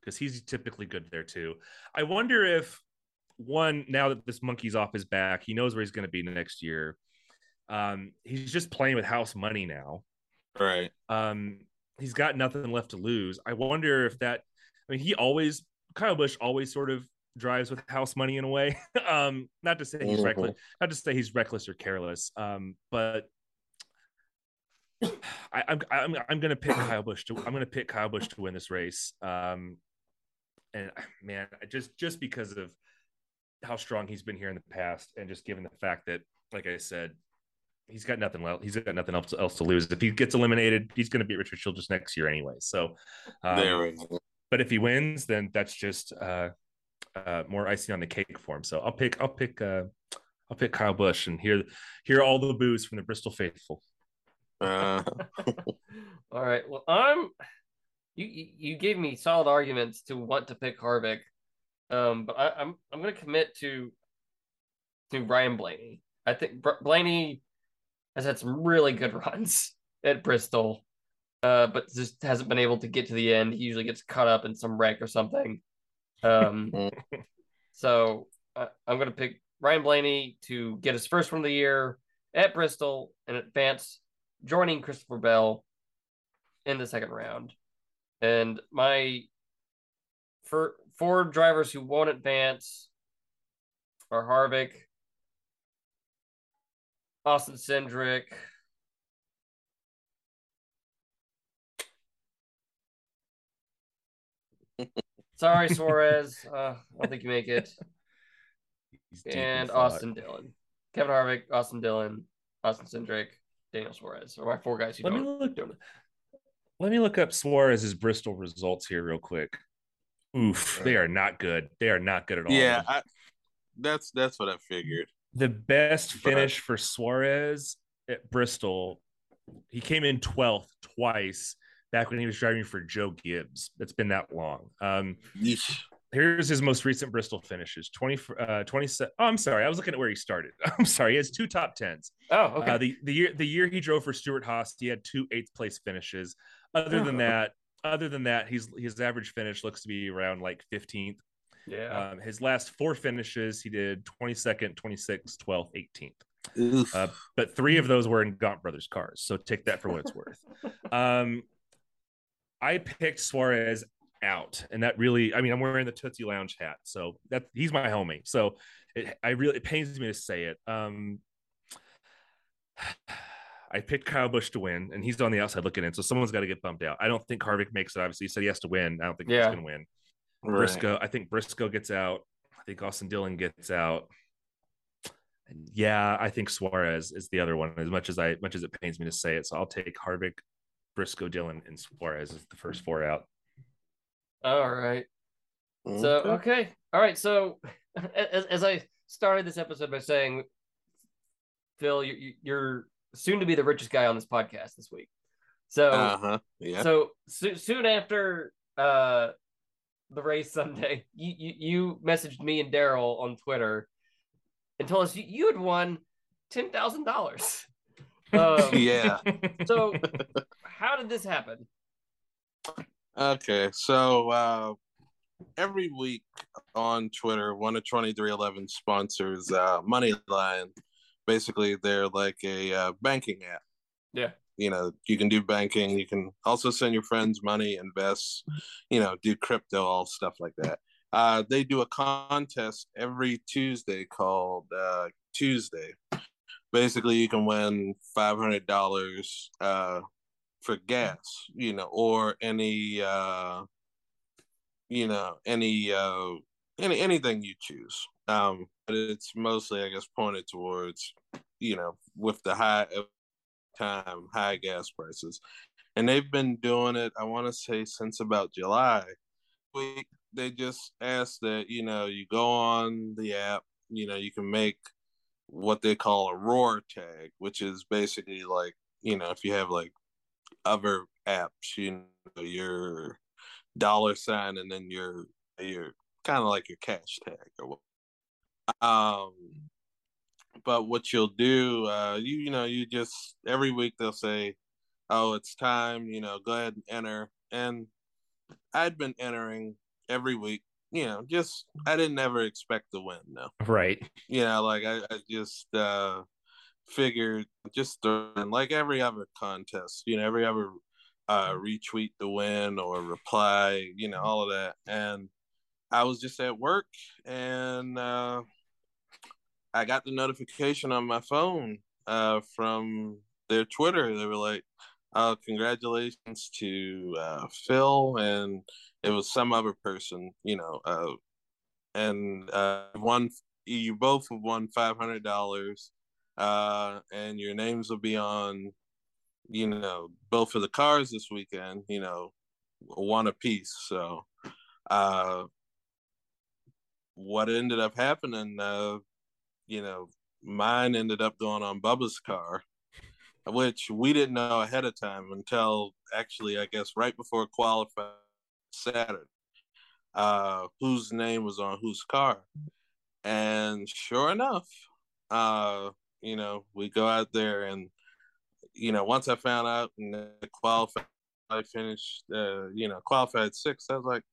because he's typically good there too. I wonder if one now that this monkey's off his back, he knows where he's going to be next year. Um, he's just playing with house money now. Right. Um, he's got nothing left to lose. I wonder if that. I mean, he always Kyle Busch always sort of drives with house money in a way. um, not to say he's Mhm. reckless, not to say he's reckless or careless. Um, but I, I'm I'm I'm gonna pick Kyle Busch to I'm gonna pick Kyle Busch to win this race. Um, and man, just just because of how strong he's been here in the past, and just given the fact that, like I said, he's got nothing else. He's got nothing else, else to lose. If he gets eliminated, he's going to beat Richard Childress next year anyway. So, um, there but if he wins, then that's just uh, uh, more icing on the cake for him. So I'll pick I'll pick uh, I'll pick Kyle Busch and hear hear all the boos from the Bristol faithful. Uh, All right. Well, I'm. You you you gave me solid arguments to want to pick Harvick, um, but I, I'm I'm going to commit to to Ryan Blaney. I think Br- Blaney has had some really good runs at Bristol, uh, but just hasn't been able to get to the end. He usually gets caught up in some wreck or something. Um, so uh, I'm going to pick Ryan Blaney to get his first one of the year at Bristol and advance, joining Christopher Bell in the second round. And my for four drivers who won't advance are Harvick, Austin Cindric, Sorry, Suarez. Uh, I don't think you make it. He's deep in and. Austin Dillon. Kevin Harvick, Austin Dillon, Austin Cindric, Daniel Suarez are my four guys who Let me don't. look. don't- Let me look up Suarez's Bristol results here real quick. Oof, they are not good. They are not good at all. yeah, I, that's that's what I figured. The best finish for Suarez at Bristol, he came in 12th twice back when he was driving for Joe Gibbs. It's been that long. Um, Yeesh. here's his most recent Bristol finishes 20, uh, 27. Oh, I'm sorry. I was looking at where he started. I'm sorry. He has two top tens. Oh, okay. Uh, the, the year the year he drove for Stewart-Haas, he had two eighth place finishes. Other than that, other than that, he's his average finish looks to be around like 15th. Yeah. Um, his last four finishes, he did 22nd, 26th, 12th, 18th. Oof. Uh, but three of those were in Gaunt Brothers cars. So take that for what it's worth. Um, I picked Suarez out, and that really, I mean, I'm wearing the Tootsie Lounge hat, so that he's my homie. So it, I really, it pains me to say it. Um, I picked Kyle Busch to win, and he's on the outside looking in, so someone's got to get bumped out. I don't think Harvick makes it. Obviously, he said he has to win. I don't think Yeah. he's going to win. Right. Briscoe, I think Briscoe gets out. I think Austin Dillon gets out. And yeah, I think Suarez is the other one. As much as I, much as it pains me to say it, so I'll take Harvick, Briscoe, Dillon, and Suarez as the first four out. All right. So Okay. okay, all right. So as, as I started this episode by saying, Phil, you, you- you're soon to be the richest guy on this podcast this week. So Uh-huh. Yeah. so so soon after uh the race Sunday, you you, you messaged me and Daryl on Twitter and told us you, you had won ten thousand dollars. Um, yeah. So how did this happen? Okay, so uh, every week on Twitter, one of twenty three eleven sponsors uh, MoneyLion. Basically, they're like a uh, banking app. Yeah. You know, you can do banking. You can also send your friends money, invest. You know, do crypto, all stuff like that. Uh, they do a contest every Tuesday called uh, Tuesday. Basically, you can win five hundred dollars uh, for gas, you know, or any uh you know, any uh any anything you choose. Um but it's mostly I guess pointed towards, you know, with the high time high gas prices. And they've been doing it, I want to say since about July. We they just ask that, you know, you go on the app, you know, you can make what they call a roar tag, which is basically like, you know, if you have like other apps, you know, your dollar sign and then your your kind of like your cash tag or what. Um, but what you'll do, uh, you you know, you just every week they'll say, "Oh, it's time," you know, go ahead and enter. And I'd been entering every week, you know, just I didn't ever expect to win, no Right. you know, like I, I just uh figured just throw in like every other contest, you know, every other uh retweet the win or reply, you know, all of that. And I was just at work and uh I got the notification on my phone uh from their Twitter. They were like, uh congratulations to uh Phil and it was some other person, you know, uh and uh one you both have won five hundred dollars, uh, and your names will be on, you know, both of the cars this weekend. You know, one apiece. So, uh, what ended up happening, uh, you know, mine ended up going on Bubba's car, which we didn't know ahead of time until actually, I guess, right before qualifying Saturday. Uh, whose name was on whose car? And sure enough, uh, you know, we go out there and, you know, once I found out and qualified, I finished, uh, you know, qualified sixth, I was like,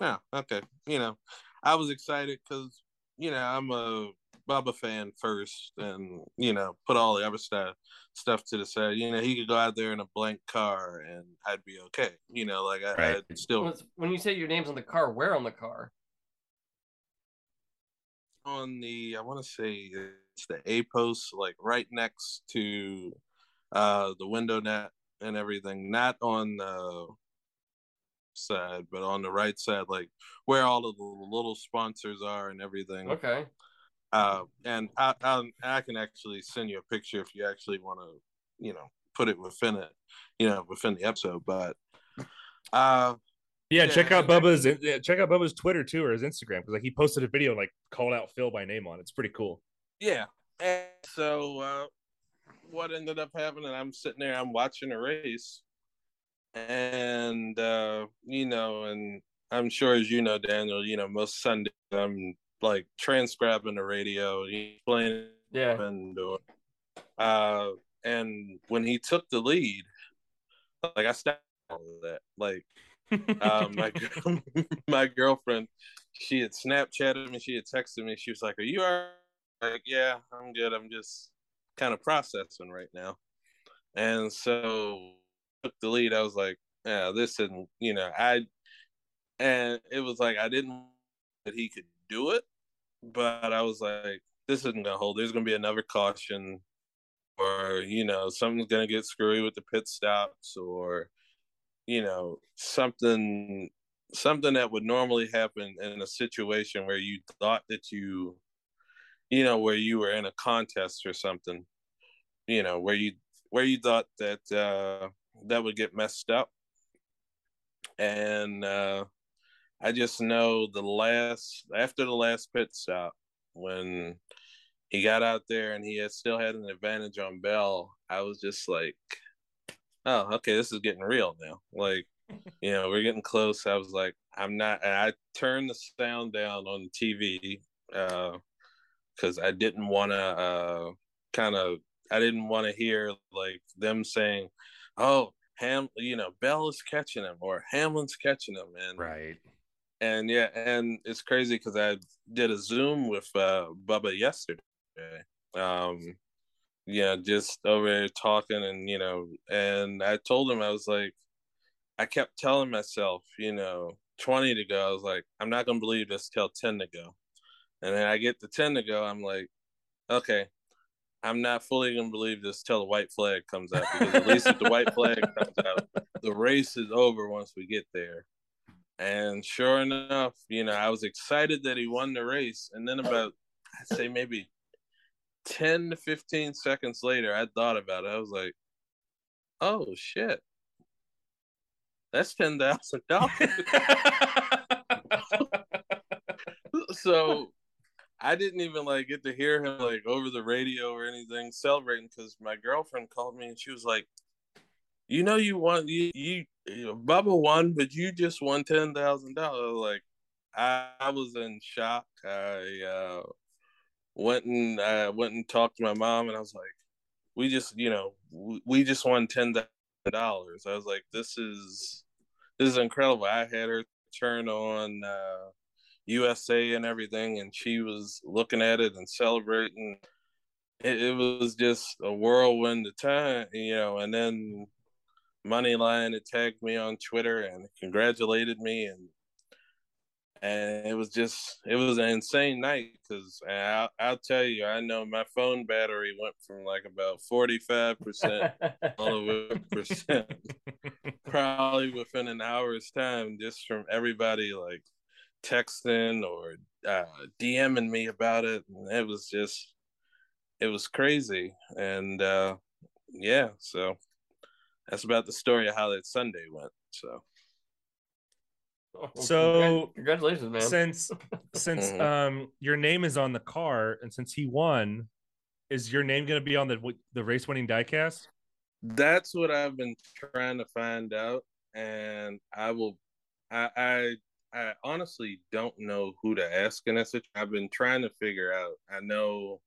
yeah, okay. You know, I was excited because, you know, I'm a Bubba fan first and, you know, put all the other stuff stuff to the side. You know, he could go out there in a blank car and I'd be okay. You know, like I, Right. I'd still When you say your name's on the car, where on the car? on the I want to say it's the A post, like right next to uh the window net and everything. Not on the side, but on the right side, like where all of the little sponsors are and everything. Okay. Uh, and I, I I can actually send you a picture if you actually want to, you know, put it within it, you know, within the episode. But uh, Yeah, Yeah, check out Bubba's yeah, check out Bubba's Twitter too or his Instagram because like he posted a video like called out Phil by name on it. It's pretty cool. Yeah, And so uh, what ended up happening? I'm sitting there, I'm watching a race, and uh, you know, and I'm sure as you know, Daniel, you know, most Sundays I'm like transcribing the radio, playing Yeah. and uh, and when he took the lead, like I stopped all of that. Like um, my my girlfriend, she had Snapchatted me, she had texted me. She was like, "Are you all right?" Like, yeah, I'm good. I'm just kind of processing right now. And so the lead. I was like, "Yeah, this isn't." You know, I and it was like I didn't that he could do it, but I was like, "This isn't gonna hold. There's gonna be another caution." Or you know something's gonna get screwy with the pit stops, or you know something something that would normally happen in a situation where you thought that you you know where you were in a contest or something you know where you where you thought that uh that would get messed up and uh i just know the last after the last pit stop when he got out there and he had still had an advantage on bell i was just like oh, okay, this is getting real now. Like, you know, we're getting close. I was like, I'm not. And I turned the sound down on the TV because I didn't want to uh, kind of. I didn't want to hear like them saying, "Oh, Ham, you know, Bell is catching him or Hamlin's catching him," and right. and yeah, and it's crazy because I did a Zoom with uh, Bubba yesterday. Um, yeah, just over there talking, and you know, and I told him I was like, I kept telling myself, you know, twenty to go. I was like, I'm not gonna believe this till ten to go, and then I get to ten to go. I'm like, okay, I'm not fully gonna believe this till the white flag comes out because at least if the white flag comes out, the race is over once we get there. And sure enough, you know, I was excited that he won the race, and then about I'd say maybe 10 to 15 seconds later, I thought about it. I was like, oh shit. That's ten thousand dollars. so I didn't even like get to hear him like over the radio or anything celebrating because my girlfriend called me and she was like, "You know, you won. You, you, you Bubba won, but you just won ten thousand dollars." Like, I, I was in shock. I uh, went and I went and talked to my mom, and I was like, "We just, you know, we, we just won ten thousand dollars." I was like, "This is this is incredible." I had her turn on uh, USA and everything, and she was looking at it and celebrating. It, it was just a whirlwind of time, you know. And then MoneyLion had tagged me on Twitter and congratulated me, and and it was just it was an insane night because I'll, I'll tell you i know my phone battery went from like about 45% all the way percent probably within an hour's time just from everybody like texting or uh, dming me about it and it was just it was crazy and uh yeah so that's about the story of how that sunday went so So- congratulations, man. Since since Mhm. um your name is on the car and since he won, is your name going to be on the the race winning diecast? That's what I've been trying to find out, and I will. I I, I honestly don't know who to ask in that situation. I've been trying to figure out. I know.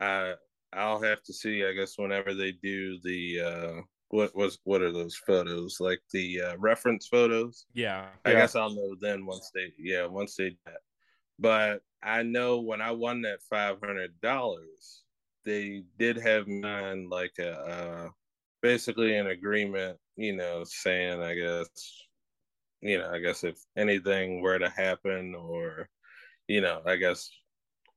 I I'll have to see. I guess whenever they do the uh, what was what are those photos like the uh, reference photos? Yeah. I Yeah. guess I'll know then once they yeah once they do that. But I know when I won that five hundred dollars, they did have mine like a uh, basically an agreement, you know, saying I guess you know I guess if anything were to happen or you know I guess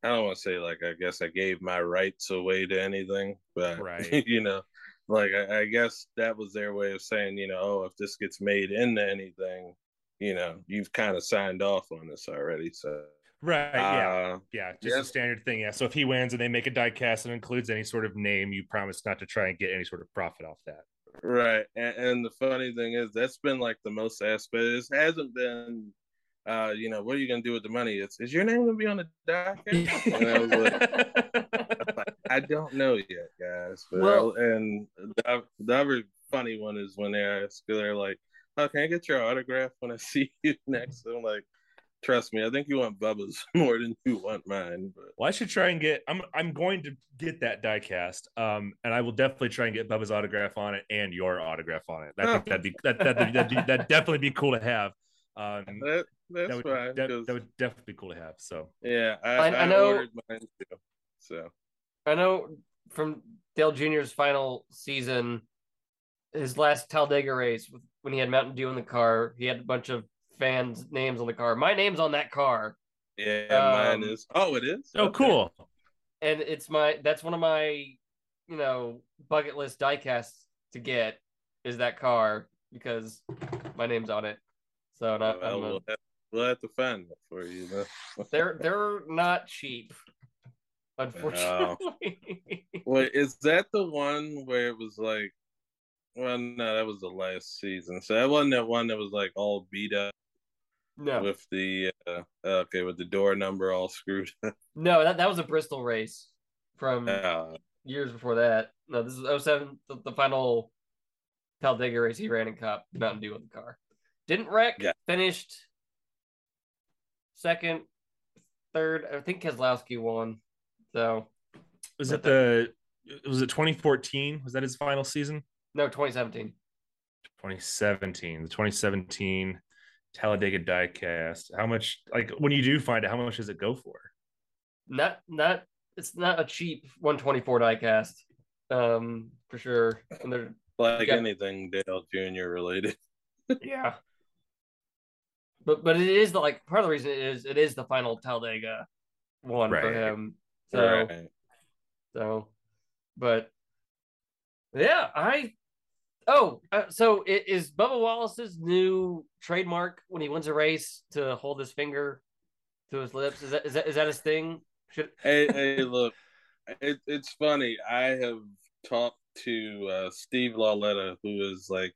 I don't want to say like I guess I gave my rights away to anything, but Right. you know like I, I guess that was their way of saying you know oh if this gets made into anything you know you've kind of signed off on this already so Right. Yeah. uh, Yeah. Just a standard thing. Yeah. So if he wins and they make a diecast that includes any sort of name, you promise not to try and get any sort of profit off that. Right and, and the funny thing is that's been like the most asked but it hasn't been uh you know what are you gonna do with the money it's is your name gonna be on the docket and I was like I don't know yet, guys. But Well- and the, the other funny one is when they ask, they're like, "Oh, can I get your autograph when I see you next?" I'm like, "Trust me, I think you want Bubba's more than you want mine." But Well, I should try and get. I'm I'm going to get that diecast, um, and I will definitely try and get Bubba's autograph on it and your autograph on it. I think that'd be that that that'd, be, that'd definitely be cool to have. Um, that, that's that would fine. that, 'cause- that would definitely be cool to have. So yeah, I, I- I, I know- ordered mine too. So I know from Dale Jr.'s final season, his last Talladega race when he had Mountain Dew in the car, he had a bunch of fans' names on the car. My name's on that car, yeah, mine Um, is. Oh, it is. oh, Okay. cool. and it's my that's one of my you know bucket list diecasts to get is that car because my name's on it. So not, Well, I'm a- we'll, have, we'll have to find that for you. Though. they're they're not cheap, unfortunately. Wait, is that the one where it was like? Well, no, that was the last season. So that wasn't that one that was like all beat up no, with the uh, okay with the door number all screwed no, that that was a Bristol race from Uh, years before that. No, this is 07, the, the final Talladega race he ran in Cup, Mountain Dew with the car. Didn't wreck, Yeah. finished second, third. I think Keselowski won. So, Was it the? Was it 2014? Was that his final season? no, 2017. 2017. The 2017 Talladega diecast. How much? Like when you do find it, how much does it go for? Not, not, it's not a cheap 124 diecast, um, for sure. And they're, like Yeah. anything Dale Jr. related. yeah. But, but it is the like part of the reason it is it is the final Talladega one for him. So Right. So, but yeah, I. Oh, uh, so i- is Bubba Wallace's new trademark when he wins a race to hold his finger to his lips? Is that is that is that his thing? Should hey, hey, look, it, it's funny. I have talked to uh, Steve Lauletta, who is like,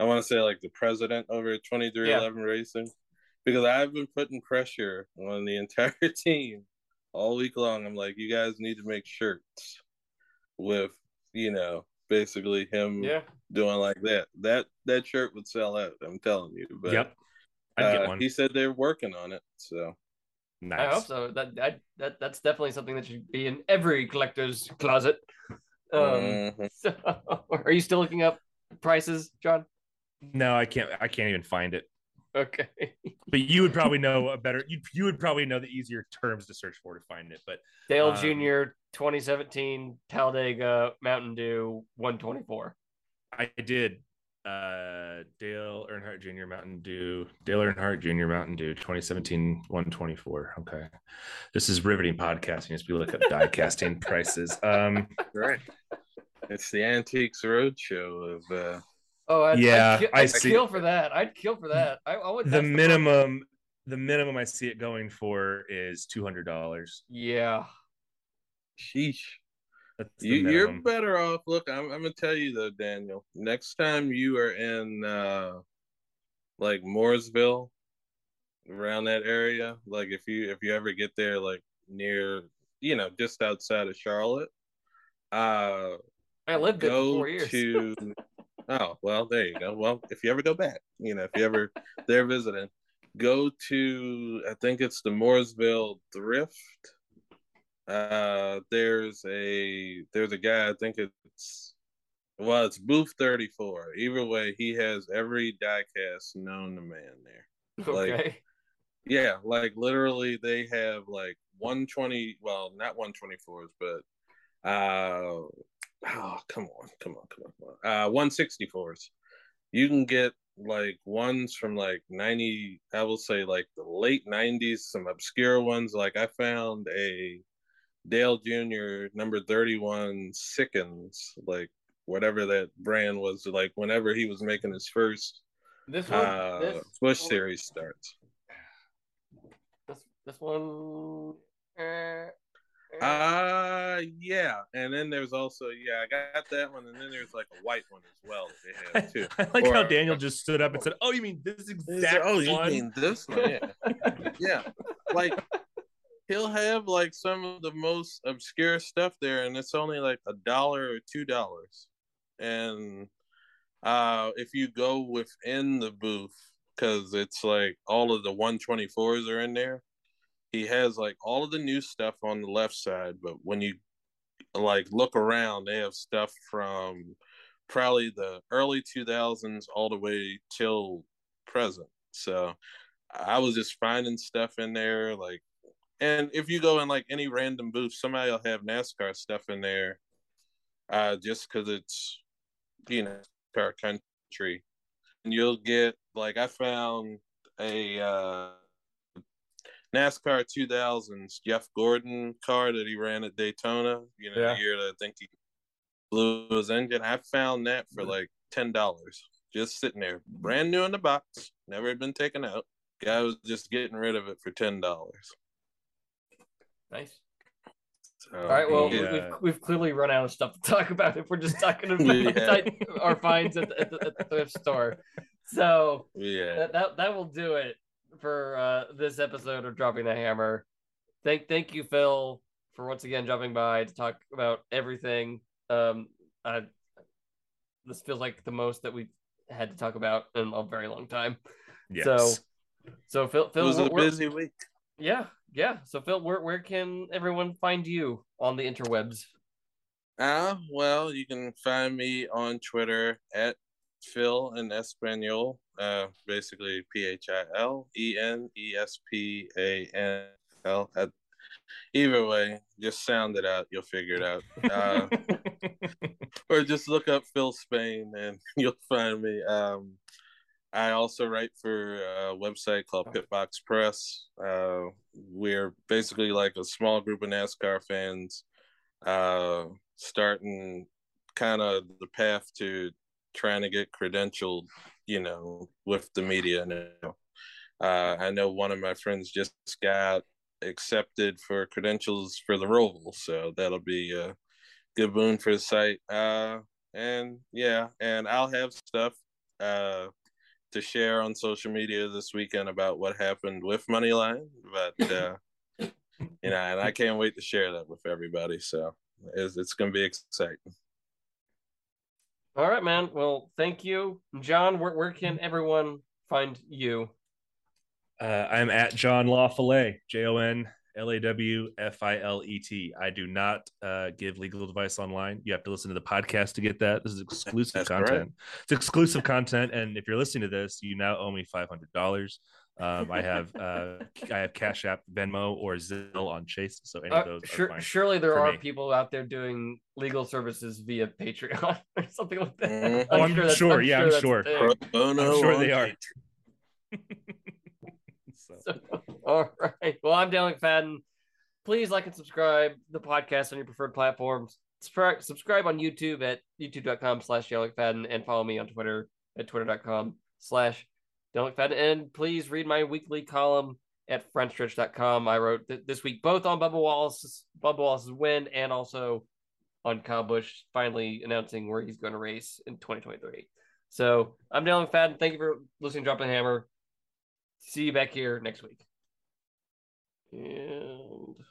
I want to say like the president over at Twenty Three Eleven Racing, because I've been putting pressure on the entire team all week long. I'm like, you guys need to make shirts with, you know, basically him yeah, doing like that. That that shirt would sell out. I'm telling you. But yep, I'd get uh, one. he said they're working on it. So Nice. I hope so. That, that that that's definitely something that should be in every collector's closet. Um, mhm. so, are you still looking up prices, John? No, I can't. I can't even find it. Okay. But you would probably know a better. You you would probably know the easier terms to search for to find it. But Dale Um, Jr. 2017 Talladega Mountain Dew 124. I did. Uh, Dale Earnhardt Jr. Mountain Dew. Dale Earnhardt Jr. Mountain Dew 2017 124. Okay, this is riveting podcasting as we look up die casting prices. Um, right. It's the Antiques Roadshow of uh Oh, I'd, Yeah, I'd, ki- I I'd see. kill for that. I'd kill for that. I, I would. the that's part- minimum, the minimum I see it going for is two hundred dollars. yeah. sheesh. You, you're better off. Look, I'm, I'm gonna tell you though, Daniel. Next time you are in uh like Mooresville, around that area, like if you if you ever get there, like near, you know, just outside of Charlotte, uh, I lived there for go four years. to. oh well, there you go. Well, if you ever go back, you know, if you ever there visiting, go to. I think it's the Mooresville Thrift. Uh, there's a there's a guy. I think it's well, it's booth thirty four. Either way, he has every diecast known to man there. like- okay. Yeah, like literally they have like 120, well, not 124s, but uh oh, come on, come on, come on. Uh 164s. You can get like ones from like 90, I will say like the late 90s, some obscure ones. Like I found a Dale Jr. number 31 Sikkens, like whatever that brand was, like whenever he was making his first This one. uh this, Busch series starts. this this one. Uh, uh, yeah, and then there's also yeah, I got that one, and then there's like a white one as well that they have too. I like how Daniel just stood up and said, "Oh, you mean this exact oh, you one?" mean this one? Yeah, yeah. Like he'll have like some of the most obscure stuff there, and it's only like a dollar or two dollars. And uh, if you go within the booth, because it's like all of the 124s are in there, he has like all of the new stuff on the left side. But when you like look around, they have stuff from probably the early 2000s all the way till present. So I was just finding stuff in there like and if you go in like any random booth, somebody will have NASCAR stuff in there, uh, just because it's you know car country, and you'll get like I found a uh, NASCAR 2000s Jeff Gordon car that he ran at Daytona. You know, Yeah. the year that I think he blew his engine. I found that for like ten dollars, just sitting there, brand new in the box, never had been taken out. Guy was just getting rid of it for ten dollars. Nice. So, All right. Well, Yeah. we've, uh, we've clearly run out of stuff to talk about if we're just talking about Yeah. our finds at the, at, the, at the thrift store. So yeah. that, that that will do it for uh, this episode of Dropping the Hammer. Thank thank you, Phil, for once again dropping by to talk about everything. Um, I, this feels like the most that we've had to talk about in a very long time. Yes. So, so Phil, It was a where- where- busy week. yeah, yeah. So Phil, where where can everyone find you on the interwebs? Ah, well, you can find me on Twitter at Phil in Espanol. Uh, basically P H I L E N E S P A N L. Uh, Either way, just sound it out. You'll figure it out. Uh, or just look up Phil Spain and you'll find me. Um, I also write for a website called Pitbox Press. Uh, we're basically like a small group of NASCAR fans uh, starting kind of the path to trying to get credentialed, you know, with the media now. Uh, I know one of my friends just got accepted for credentials for the role, so that'll be a good boon for the site. Uh, and yeah, and I'll have stuff uh, to share on social media this weekend about what happened with MoneyLion, but uh, you know, and I can't wait to share that with everybody. So it's, it's going to be exciting. All right, man. Well, thank you, John. Where where can everyone find you? Uh, I'm at John Lawfilet, J O N L A W F I L E T. I do not uh, give legal advice online. You have to listen to the podcast to get that. This is exclusive That's content. correct. It's exclusive content, and if you're listening to this, you now owe me five hundred dollars. Um, I have uh, I have Cash App, Venmo, or Zelle on Chase, so any Uh, of those are sure, fine. surely there are me. people out there doing legal services via Patreon or something like that. Mhm. Oh, I'm that's- sure. Yeah, I'm sure. thing. Pro bono I'm sure they are. Patreon. So, So, all right. Well, I'm Dale McFadin. Please like and subscribe the podcast on your preferred platforms. Subscribe, subscribe on YouTube at youtube.com slash Dale McFadin and follow me on Twitter at twitter.com slash Dale McFadin. And please read my weekly column at Frontstretch.com. I wrote th- this week both on Bubba Wallace's Bubba Wallace's win and also on Kyle Busch finally announcing where he's going to race in 2023. So I'm Dale McFadin. Thank you for listening to Drop the Hammer. See you back here next week. Yeah.